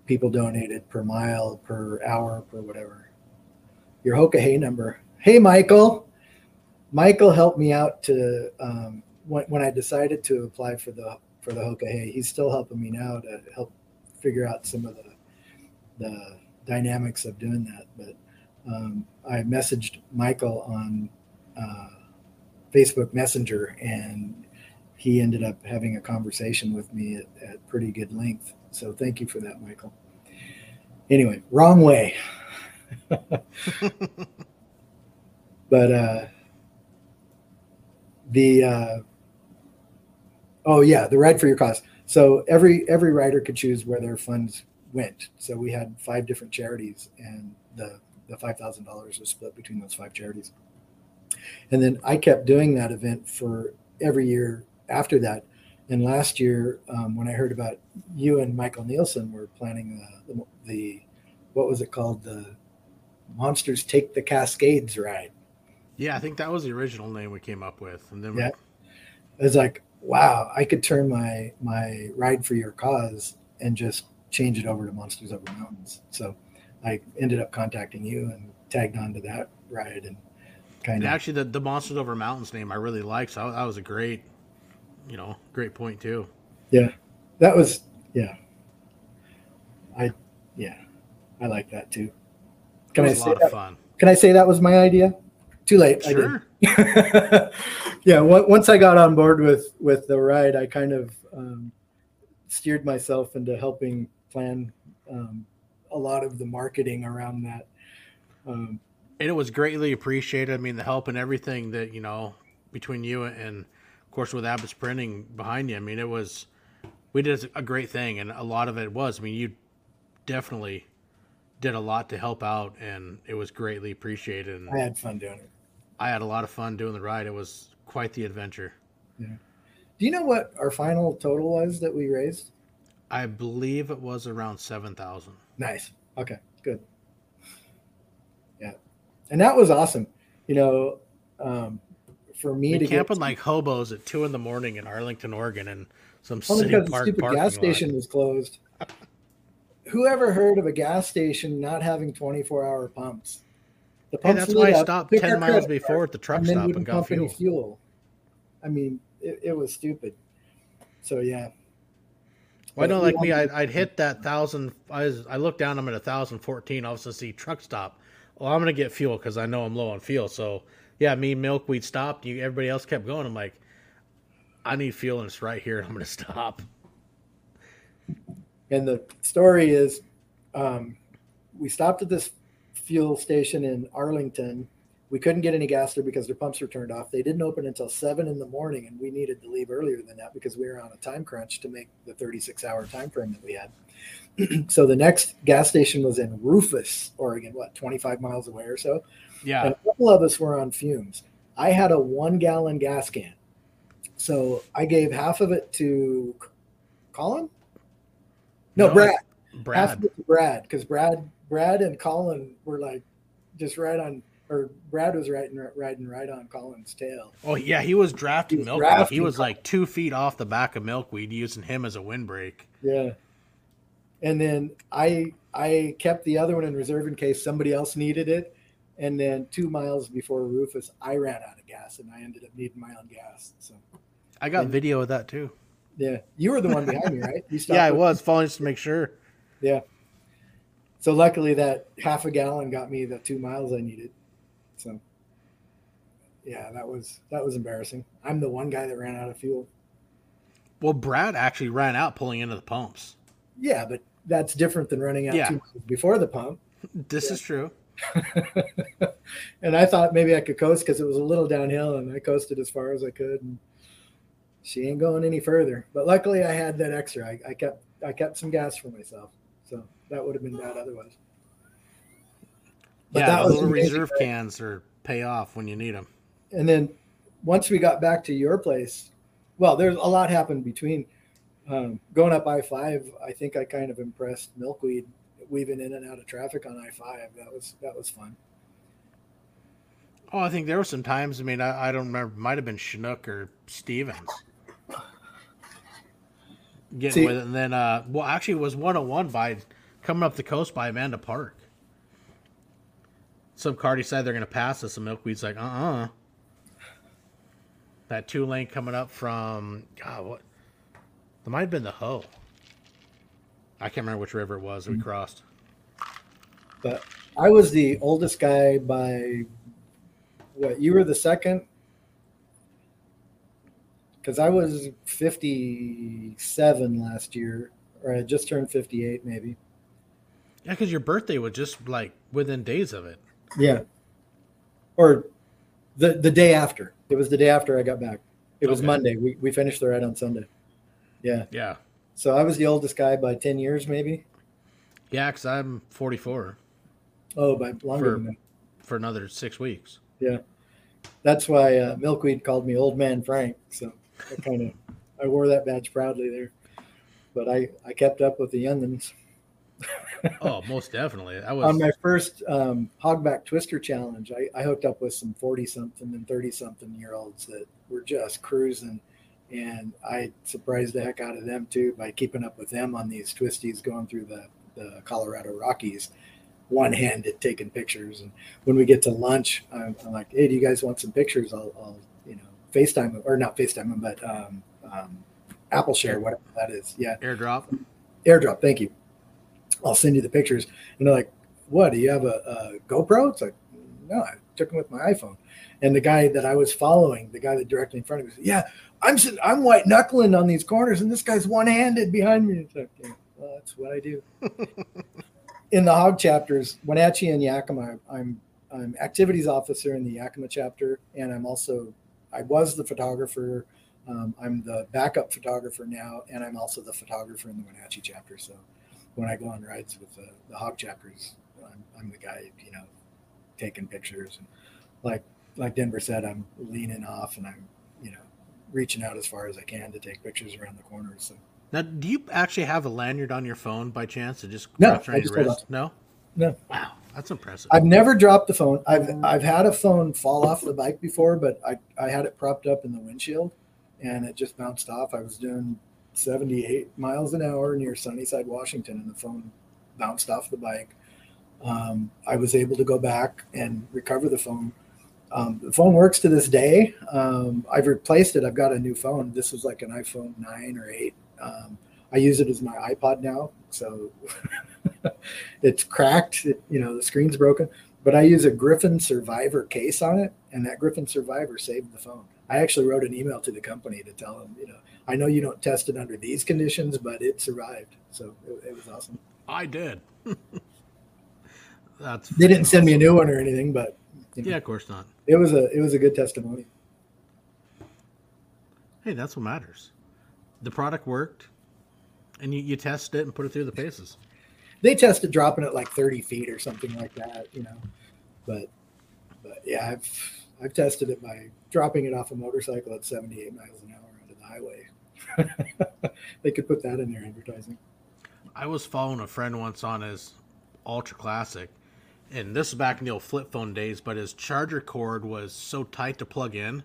people donated per mile, per hour, per whatever. Your Hoka Hey number. Hey, Michael. Michael helped me out to um, when, when I decided to apply for the for the Hoka Hey. He's still helping me now to help figure out some of the the dynamics of doing that. But um, I messaged Michael on uh, Facebook Messenger, and he ended up having a conversation with me at, at pretty good length. So thank you for that, Michael. Anyway, wrong way. [laughs] but uh, the uh, oh yeah, the ride for your cause. So every every rider could choose where their funds went. So we had five different charities, and the the five thousand dollars was split between those five charities. And then I kept doing that event for every year after that. And last year, um, when I heard about you and Michael Nielsen were planning the, the, the, what was it called? The Monsters Take the Cascades ride. Yeah, I think that was the original name we came up with. And then yeah. it was like, wow, I could turn my my ride for your cause and just change it over to Monsters Over Mountains. So I ended up contacting you and tagged on to that ride and kind of. Actually, the, the Monsters Over Mountains name I really liked. So that was a great, you know, great point too. Yeah, that was yeah. I yeah, I like that too. Can I say that? Can I say that was my idea? Too late. Sure. [laughs] yeah. Once I got on board with with the ride, I kind of um, steered myself into helping plan um, a lot of the marketing around that. Um, and it was greatly appreciated. I mean, the help and everything that you know between you and, of course, with Abbott's Printing behind you. I mean, it was we did a great thing, and a lot of it was. I mean, you definitely did a lot to help out, and it was greatly appreciated. And I had fun doing it. I had a lot of fun doing the ride. It was quite the adventure. Yeah. Do you know what our final total was that we raised? I believe it was around seven thousand. Nice. Okay. Good Yeah, and that was awesome. You know, um, for me we to camping like hobos at two in the morning in Arlington, Oregon, and some city park stupid gas station lot. was closed. [laughs] Whoever heard of a gas station not having 24 hour pumps? The pumps hey, that's why I stopped 10 miles before at the truck and stop and got fuel. fuel. I mean, it, it, was stupid. So, yeah. Well, don't like me, I'd, I'd, hit that thousand. I, was, I looked down, I'm at a thousand fourteen. A see truck stop well, I'm gonna get fuel because I know I'm low on fuel. So yeah, me milkweed stopped. You everybody else kept going. I'm like, I need fuel and it's right here. [laughs] I'm gonna stop. And the story is, um, we stopped at this fuel station in Arlington. We couldn't get any gas there because their pumps were turned off. They didn't open until seven in the morning, and we needed to leave earlier than that because we were on a time crunch to make the 36 hour time frame that we had. [clears throat] so the next gas station was in Rufus, Oregon, what, 25 miles away or so? Yeah. And a couple of us were on fumes. I had a one gallon gas can. So I gave half of it to Colin? No, no Brad. Brad. Half it to Brad, because Brad, Brad and Colin were like just right on or Brad was riding riding right on Colin's tail. Oh yeah, he was drafting he was milkweed. Drafting he was like two feet off the back of milkweed, using him as a windbreak. Yeah and then I I kept the other one in reserve in case somebody else needed it. And then two miles before Rufus, I ran out of gas, and I ended up needing my own gas. So I got and, video of that too. Yeah, you were the one behind me, right? [laughs] yeah, I was falling just to make sure. Yeah. So luckily, that half a gallon got me the two miles I needed. So. yeah, that was that was embarrassing. I'm the one guy that ran out of fuel. Well, Brad actually ran out pulling into the pumps. Yeah, but that's different than running out Yeah. two miles before the pump. [laughs] This is true. [laughs] and I thought maybe I could coast because it was a little downhill, and I coasted as far as I could. And she ain't going any further. But luckily, I had that extra. I, I kept I kept some gas for myself, so that would have been bad otherwise. But yeah, that little reserve cans are pay off when you need them. And then once we got back to your place, well, there's a lot happened between um, going up I five. I think I kind of impressed Milkweed weaving in and out of traffic on I five. That was that was fun. Oh, I think there were some times. I mean, I, I don't remember. Might have been Chinook or Stevens getting See- with it, and then uh, well, actually, it was one hundred one by coming up the coast by Amanda Park. Some car decided they're going to pass us, and Milkweed's like, uh, uh That two lane coming up from God, what? That might have been the Hoh. I can't remember which river it was we crossed. But I was the oldest guy by what? You were the second because I was fifty-seven last year, or I just turned fifty-eight, maybe. Yeah, because your birthday was just like within days of it. Yeah. Or the the day after. It was the day after I got back. It was Okay. Monday. We we finished the ride on Sunday. Yeah. Yeah. So I was the oldest guy by ten years, maybe. Yeah, because I'm 44 Oh, by longer For- than that. for another six weeks. Yeah. That's why uh, Milkweed called me Old Man Frank. So I kind of I wore that badge proudly there. But I I kept up with the youngins. [laughs] Oh, most definitely. I was. On my first um, hogback twister challenge, I, I hooked up with some 40 something and 30 something year olds that were just cruising. And I surprised the heck out of them too by keeping up with them on these twisties going through the, the Colorado Rockies, one handed taking pictures. And when we get to lunch, I'm, I'm like, hey, do you guys want some pictures? I'll, I'll FaceTime or not FaceTime, but um, um, Apple Share, whatever that is. Yeah airdrop. airdrop. Thank you. I'll send you the pictures. And they're like, what? Do you have a, a GoPro? It's like, no, I took them with my iPhone. And the guy that I was following, the guy that directly in front of me, said, yeah, I'm sitting, I'm white knuckling on these corners, and this guy's one handed behind me. It's like, yeah, well, that's what I do. [laughs] in the hog chapters, Wenatchee and Yakima, I'm I'm activities officer in the Yakima chapter, and I'm also I was the photographer. Um, I'm the backup photographer now, and I'm also the photographer in the Wenatchee chapter. So when I go on rides with the, the hog chapters, I'm, I'm the guy, you know, taking pictures. And like like Denver said, I'm leaning off and I'm, you know, reaching out as far as I can to take pictures around the corners. So Now, do you actually have a lanyard on your phone by chance to just No, I just wrist? No. No. Wow, that's impressive. I've never dropped the phone. I've I've had a phone fall off the bike before, but I, I had it propped up in the windshield and it just bounced off. I was doing 78 miles an hour near Sunnyside, Washington, and the phone bounced off the bike. Um, I was able to go back and recover the phone. Um, the phone works to this day. Um, I've replaced it. I've got a new phone. This was like an iPhone 9 or 8. Um, I use it as my iPod now. So [laughs] [laughs] it's cracked. It, you know, the screen's broken but I use a Griffin Survivor case on it, and that Griffin Survivor saved the phone. I actually wrote an email to the company to tell them, you know, I know you don't test it under these conditions, but it survived, so it, it was awesome. I did. [laughs] that's. They didn't send me a new one or anything, but you know, Yeah, of course not. it was a it was a good testimony. Hey, that's what matters. The product worked, and you, you test it and put it through the paces. They tested dropping it like 30 feet or something like that, you know, but but yeah, I've I've tested it by dropping it off a motorcycle at 78 miles an hour onto the highway. [laughs] they could put that in their advertising. I was following a friend once on his Ultra Classic, and this is back in the old flip phone days, but his charger cord was so tight to plug in,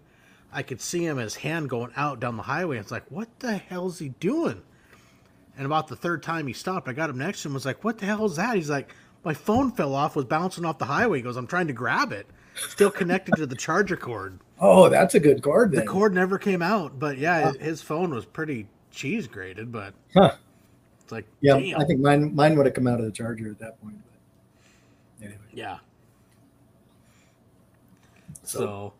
I could see him his hand going out down the highway. It's like, what the hell is he doing? And about the third time he stopped, I got him next to him. Was like, what the hell is that? He's like, my phone fell off, was bouncing off the highway. He goes, I'm trying to grab it, still connected to the charger cord. [laughs] Oh, that's a good cord The cord never came out, but yeah, his phone was pretty cheese grated. But Huh. it's like, Yeah, damn. I think mine mine would have come out of the charger at that point. But anyway, Yeah. So- So,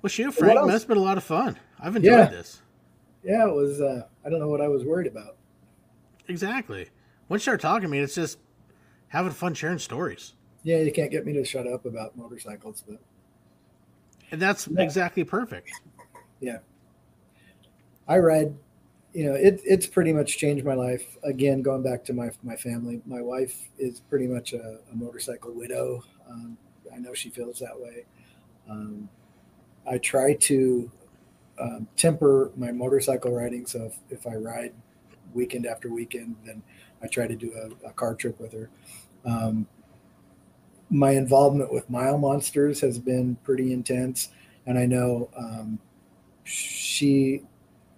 Well, shoot, Frank, that's been a lot of fun. I've enjoyed Yeah. this. Yeah, it was. Uh, I don't know what I was worried about. Exactly. Once you start talking to me, it's just having fun sharing stories. Yeah, you can't get me to shut up about motorcycles, but And that's Yeah. exactly perfect. Yeah. I ride. You know, it, it's pretty much changed my life. Again, going back to my my family, my wife is pretty much a, a motorcycle widow. Um, I know she feels that way. Um, I try to um, temper my motorcycle riding. So if, if I ride weekend after weekend, then I try to do a, a car trip with her. Um, my involvement with Mile Monsters has been pretty intense, and I know um, she.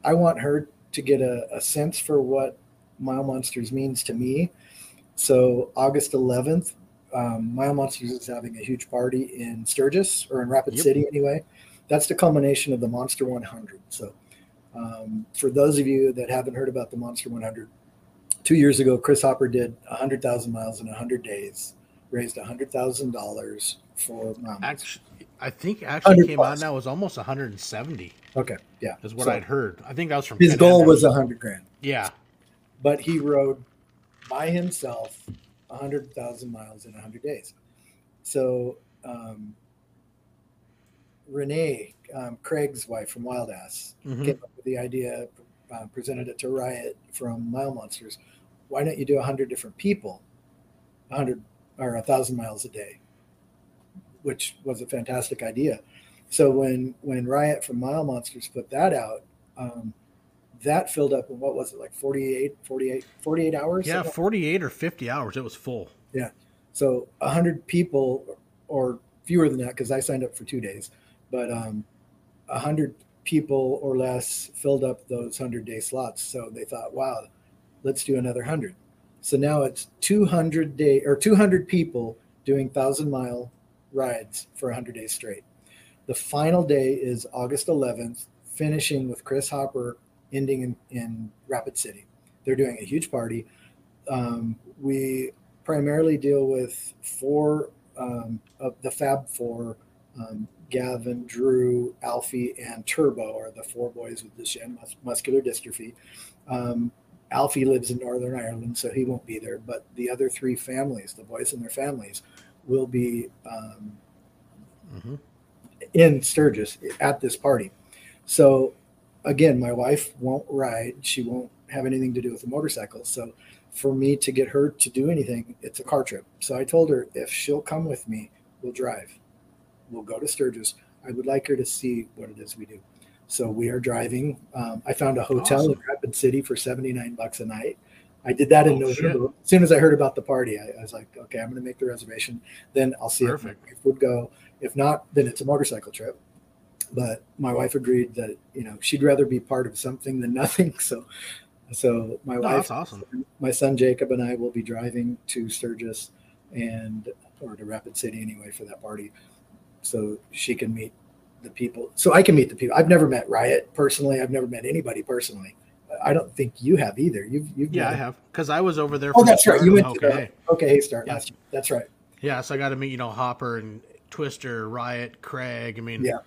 I want her to get a, a sense for what Mile Monsters means to me. So August 11th, um, Mile Monsters is having a huge party in Sturgis or in Rapid Yep. City anyway. That's the culmination of the Monster 100. So um, for those of you that haven't heard about the Monster 100, two years ago, Chris Hopper did 100,000 miles in 100 days, raised $100,000 for Actually, I think actually 100 came out now was almost 170 Okay, yeah. is what So I'd heard. I think that was from his goal was 100 grand. yeah. but he rode by himself 100,000 miles in 100 days. So, um, Renee, um, Craig's wife from Wild Ass, Mhm. came up with the idea, uh, presented it to Riot from Mile Monsters. Why don't you do 100 different people, 100 or 1,000 miles a day? Which was a fantastic idea. So when when Riot from Mile Monsters put that out, um, that filled up in what was it like 48 48 48 hours Yeah, 48 or 50 hours. It was full. Yeah so 100 people or fewer than that because i signed up for two days but um, 100 people or less filled up those 100 day slots. So they thought wow let's do another 100 so now it's 200 day or 200 people doing 1000 mile rides for 100 days straight. The final day is august 11th finishing with chris hopper ending in, in rapid city. They're doing a huge party. Um, we primarily deal with four um, of the Fab Four. Um, Gavin, Drew, Alfie, and Turbo are the four boys with Duchenne mus- muscular dystrophy. Um, Alfie lives in Northern Ireland, so he won't be there. But the other three families, the boys and their families, will be um, hmm in Sturgis at this party. So again, my wife won't ride. She won't have anything to do with the motorcycle. So for me to get her to do anything, it's a car trip. So I told her if she'll come with me, we'll drive. We'll go to Sturgis. I would like her to see what it is we do. So we are driving. Um, I found a hotel in Rapid City for 79 bucks a night. I did that in Oh, shit. November. As soon as I heard about the party, I, I was like, okay, I'm going to make the reservation. Then I'll see Perfect. if my wife would go. If not, then it's a motorcycle trip. But my wife agreed that you know she'd rather be part of something than [laughs] nothing. So, so my No, wife, that's awesome. my son Jacob, and I will be driving to Sturgis and or to Rapid City anyway for that party, so she can meet the people. So I can meet the people. I've never met Riot personally. I've never met anybody personally. I don't think you have either. You've you've Yeah, I have because I was over there. Oh, the that's right. You went to Okay. okay. Hey, start Yeah. That's right. Yeah, so I got to meet you know Hopper and Twister, Riot, Craig. I mean, Yeah.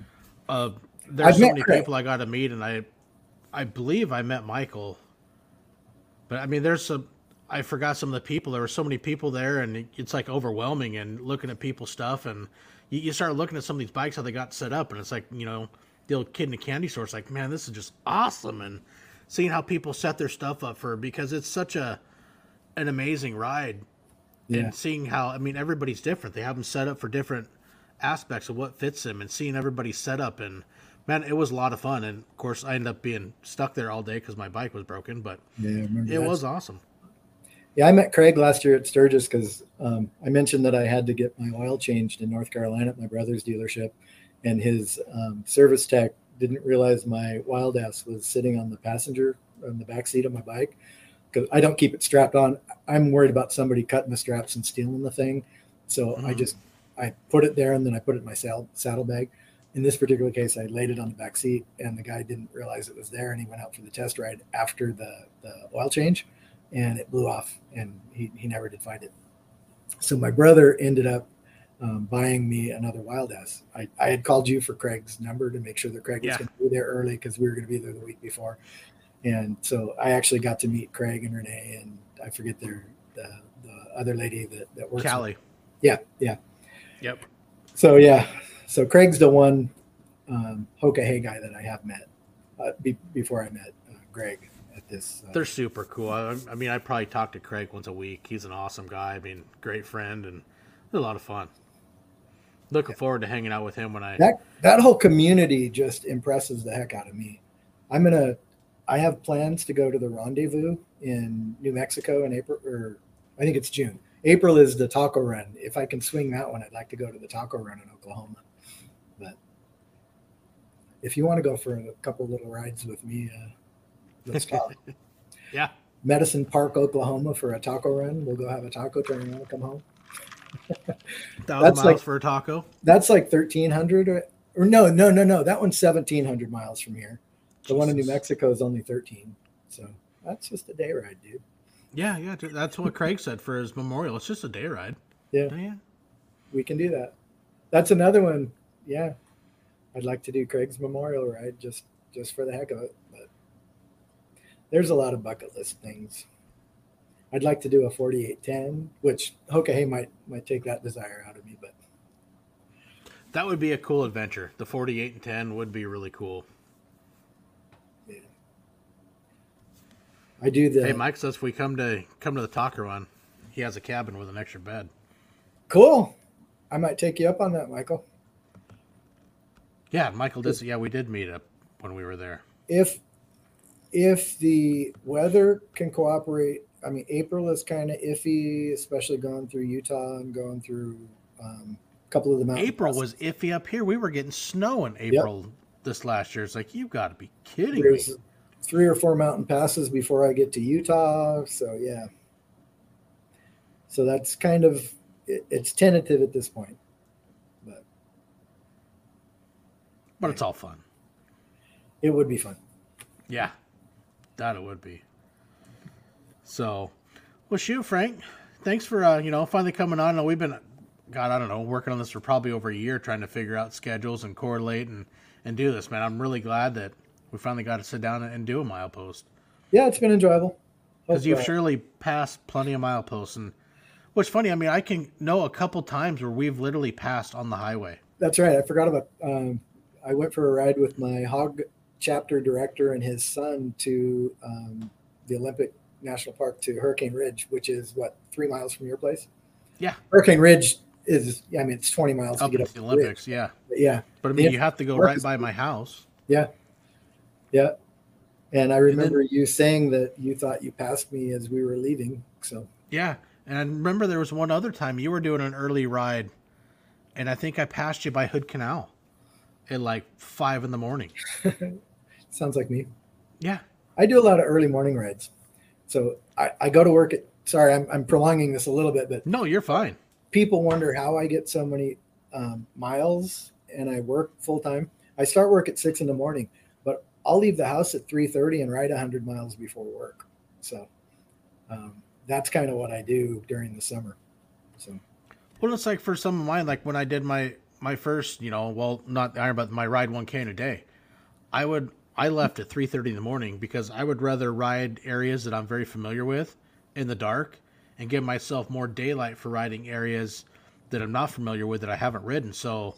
uh, there's I've so many Craig. people I got to meet, and I, I believe I met Michael. But I mean, there's some. I forgot some of the people. There were so many people there, and it's like overwhelming. And looking at people's stuff, and you, you start looking at some of these bikes how they got set up, and it's like you know the old kid in a candy store. It's like, man, this is just awesome, and seeing how people set their stuff up for because it's such a an amazing ride Yeah. and seeing how I mean everybody's different. They have them set up for different aspects of what fits them, and seeing everybody set up and man, it was a lot of fun. And of course, I ended up being stuck there all day because my bike was broken, but Yeah, it was awesome. Yeah, I met Craig last year at Sturgis because um, I mentioned that I had to get my oil changed in North Carolina at my brother's dealership, and his um, service tech didn't realize my wild ass was sitting on the passenger on the back seat of my bike because I don't keep it strapped on. I'm worried about somebody cutting the straps and stealing the thing, so I Mhm. just I put it there and then I put it in my saddle saddlebag. In this particular case, I laid it on the back seat, and the guy didn't realize it was there, and he went out for the test ride after the the oil change and it blew off and he, he never did find it so my brother ended up um, buying me another wild ass. I, I had called you for Craig's number to make sure that Craig was going to be there early because we were going to be there the week before. And so I actually got to meet Craig and Renee, and I forget their the, the other lady that that works. with- Callie. Yeah, yeah. Yep. So yeah, so Craig's the one um, Hoka Hey guy that I have met uh, be, before I met uh, Greg at this. Uh, They're super cool. I, I mean, I probably talk to Craig once a week. He's an awesome guy. I mean, great friend, and a lot of fun. Looking forward to hanging out with him when I. that that whole community just impresses the heck out of me. I'm gonna. I have plans to go to the rendezvous in New Mexico in April, or I think it's June. April is the taco run. If I can swing that one, I'd like to go to the taco run in Oklahoma. But if you want to go for a couple little rides with me, uh, let's talk. [laughs] Yeah. Medicine Park, Oklahoma for a taco run. We'll go have a taco, turn around, and come home. [laughs] Thousand That's miles like- for a taco. That's like 1300 or, or no, no, no, no. That one's 1700 miles from here. The one in New Mexico is only 13. So that's just a day ride, dude. Yeah, yeah. That's what Craig said for his memorial. It's just a day ride. Yeah, Yeah. we can do that. That's another one. Yeah. I'd like to do Craig's memorial ride just just for the heck of it. But there's a lot of bucket list things. I'd like to do a 4810, which Hoka Hey might might take that desire out of me, but That would be a cool adventure. The 48 and 10 would be really cool. I do the Hey, Mike says if we come to come to the taco run, he has a cabin with an extra bed. cool. I might take you up on that, Michael. Yeah, Michael did. Yeah, we did meet up when we were there. if if the weather can cooperate i mean april is kind of iffy especially going through utah and going through um, a couple of the mountains. April passes. was iffy up here. We were getting snow in April this last year. It's like you've got to be kidding me. three or four mountain passes before i get to utah so yeah so that's kind of it, it's tentative at this point but But it's all fun. it would be fun Yeah, that it would be. So, well, shoot, Frank. Thanks for uh, you know finally coming on. I know we've been, God, I don't know, working on this for probably over a year, trying to figure out schedules and correlate and and do this, man. I'm really glad that we finally got to sit down and do a milepost yeah it's been enjoyable because you've surely passed plenty of mileposts. And what's funny, I mean, I can know a couple times where we've literally passed on the highway. That's right. I forgot about. Um, I went for a ride with my hog chapter director and his son to um, the Olympic National Park to Hurricane Ridge, which is what three miles from your place. Yeah. Hurricane Ridge is. I mean, it's twenty miles Up to get up the the ridge. Olympics, yeah. But yeah, But I mean, Yeah. you have to go right by my house. yeah, yeah. And I then- remember you saying that you thought you passed me as we were leaving. So Yeah, and I remember there was one other time you were doing an early ride, and I think I passed you by Hood Canal at like five in the morning. [laughs] sounds like me. Yeah, I do a lot of early morning rides. So I, I go to work at. Sorry, I'm, I'm prolonging this a little bit, but no, you're fine. people wonder how I get so many um, miles and I work full time. I start work at six in the morning, but I'll leave the house at three thirty and ride hundred miles before work. So um, that's kind of what I do during the summer. So Well, it's like for some of mine, like when I did my my first, you know, well, not Iron, but my ride one k in a day, I would I left at three thirty in the morning because I would rather ride areas that I'm very familiar with in the dark and give myself more daylight for riding areas that I'm not familiar with that I haven't ridden. So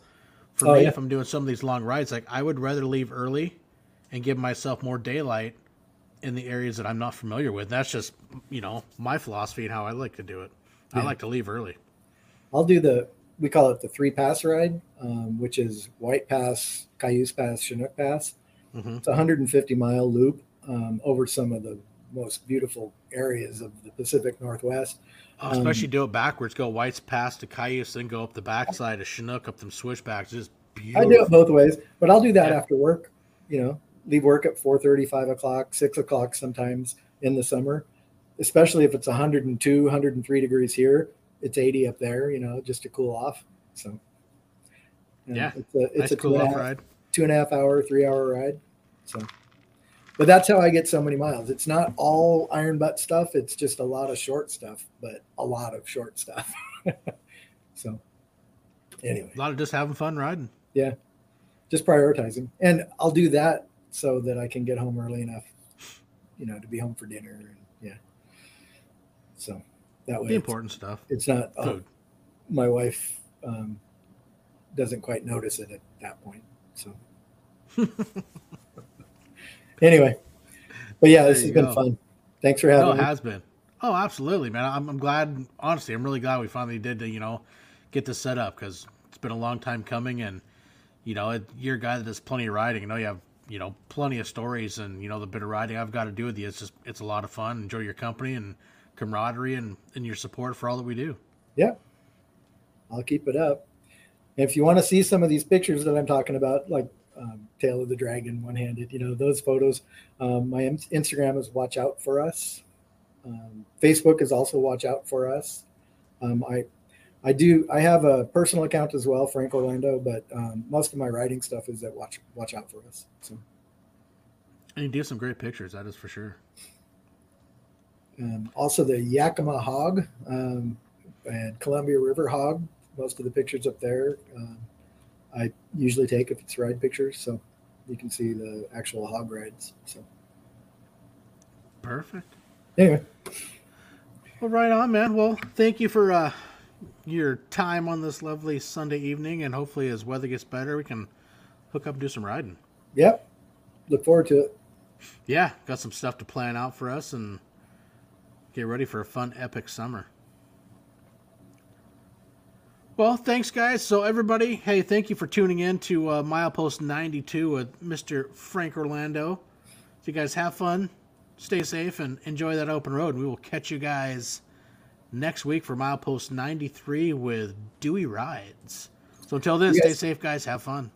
for Oh, me, yeah. if I'm doing some of these long rides, like I would rather leave early and give myself more daylight in the areas that I'm not familiar with. That's just you know my philosophy and how I like to do it. I like to leave early. I'll do the we call it the three pass ride, um, which is White Pass, Cayuse Pass, Chinook Pass. Hmm It's a 150 mile loop um, over some of the most beautiful areas of the Pacific Northwest. Oh, especially do it backwards. Go White's Pass to Cayuse, then go up the backside of Chinook, up them switchbacks. Just I do it both ways, but I'll do that Yeah. after work. You know, leave work at 4:30, 5 o'clock, 6 o'clock sometimes in the summer, especially if it's 102, 103 degrees here. It's 80 up there, you know, just to cool off. So, Yeah. it's a, it's nice a cool off ride. Two and a half hour, three hour ride. So, but that's how I get so many miles. It's not all iron butt stuff. It's just a lot of short stuff, but a lot of short stuff. [laughs] so, anyway, A lot of just having fun riding. yeah, just prioritizing, and I'll do that so that I can get home early enough, you know, to be home for dinner. And yeah, so that way The important stuff. it's not oh, my wife um, doesn't quite notice it at that point. So [laughs] anyway, but yeah, this has you been fun. Thanks for having No, it me. has been. Oh, absolutely, man. I'm, I'm glad. Honestly, I'm really glad we finally did to you know get this set up because it's been a long time coming, and you know it, you're a guy that does plenty of riding. I know you have you know plenty of stories, and you know the bit of riding I've got to do with you. It's just it's a lot of fun. Enjoy your company and camaraderie and and your support for all that we do. Yeah, I'll keep it up. If you want to see some of these pictures that I'm talking about, like um, Tail of the Dragon, one handed, you know, those photos, um, my Instagram is Watch Out for Us. Um, Facebook is also Watch Out for Us. Um, I I do I have a personal account as well, Frank Orlando, but um, most of my writing stuff is at Watch Watch Out for Us. So And you do some great pictures. That is for sure. um, also the Yakima Hog um, and Columbia River Hog. Most of the pictures up there, um, I usually take if it's ride pictures, so you can see the actual hog rides. So Perfect. anyway, Well, right on, man. Well, thank you for uh, your time on this lovely Sunday evening, and hopefully, as weather gets better, we can hook up and do some riding. yep, look forward to it. Yeah, got some stuff to plan out for us, and get ready for a fun, epic summer. Well, thanks, guys. So, everybody, hey, thank you for tuning in to uh, Milepost 92 with Mr. Frank Orlando. So, you guys have fun, stay safe, and enjoy that open road. We will catch you guys next week for Milepost 93 with Dewey Rides. So, until then, You stay safe, guys. Have fun.